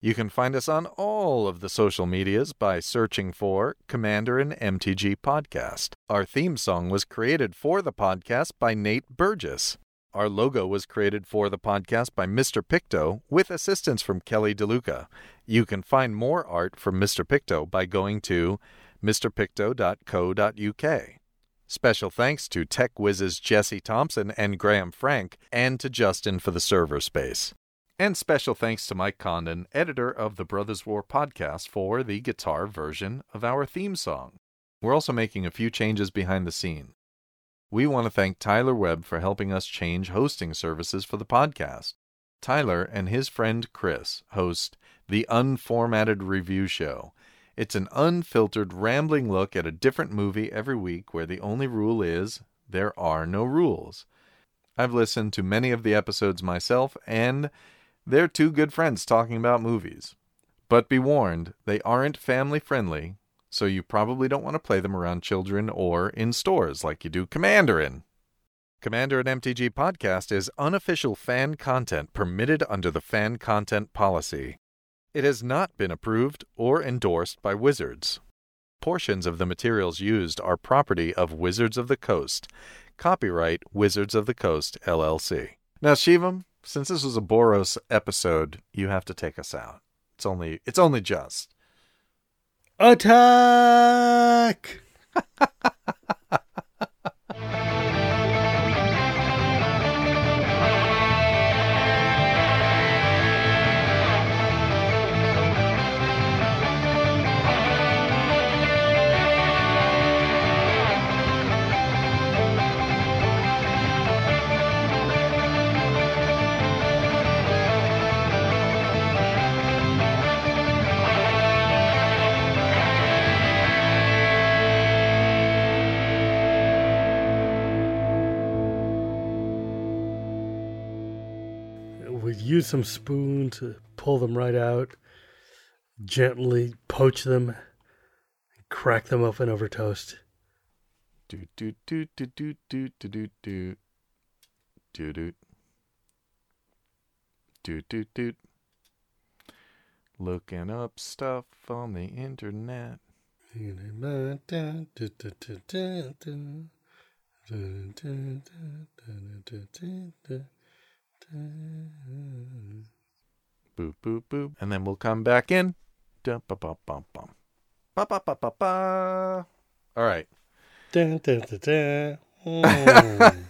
You can find us on all of the social medias by searching for Commander and MTG Podcast. Our theme song was created for the podcast by Nate Burgess. Our logo was created for the podcast by Mr. Picto with assistance from Kelly DeLuca. You can find more art from Mr. Picto by going to mrpicto.co.uk. Special thanks to Tech Whizz's Jesse Thompson and Graham Frank, and to Justin for the server space. And special thanks to Mike Condon, editor of the Brothers War podcast, for the guitar version of our theme song. We're also making a few changes behind the scene. We want to thank Tyler Webb for helping us change hosting services for the podcast. Tyler and his friend Chris host the Unformatted Review Show. It's an unfiltered, rambling look at a different movie every week where the only rule is there are no rules. I've listened to many of the episodes myself, and they're two good friends talking about movies. But be warned, they aren't family friendly, so you probably don't want to play them around children or in stores like you do Commander in. Commander and MTG Podcast is unofficial fan content permitted under the fan content policy. It has not been approved or endorsed by Wizards. Portions of the materials used are property of Wizards of the Coast. Copyright Wizards of the Coast, LLC. Now, Shivam, since this was a Boros episode, you have to take us out. It's only it's only just. Attack! some spoon to pull them right out, gently poach them, and crack them open over toast. Do do do do do do do do do do do do do do looking up stuff on the internet. Boop boop boop, and then we'll come back in. Dum, ba, ba, bum, bum. Ba, ba, ba, ba, ba. All right. Dun, dun, dun, dun. Mm.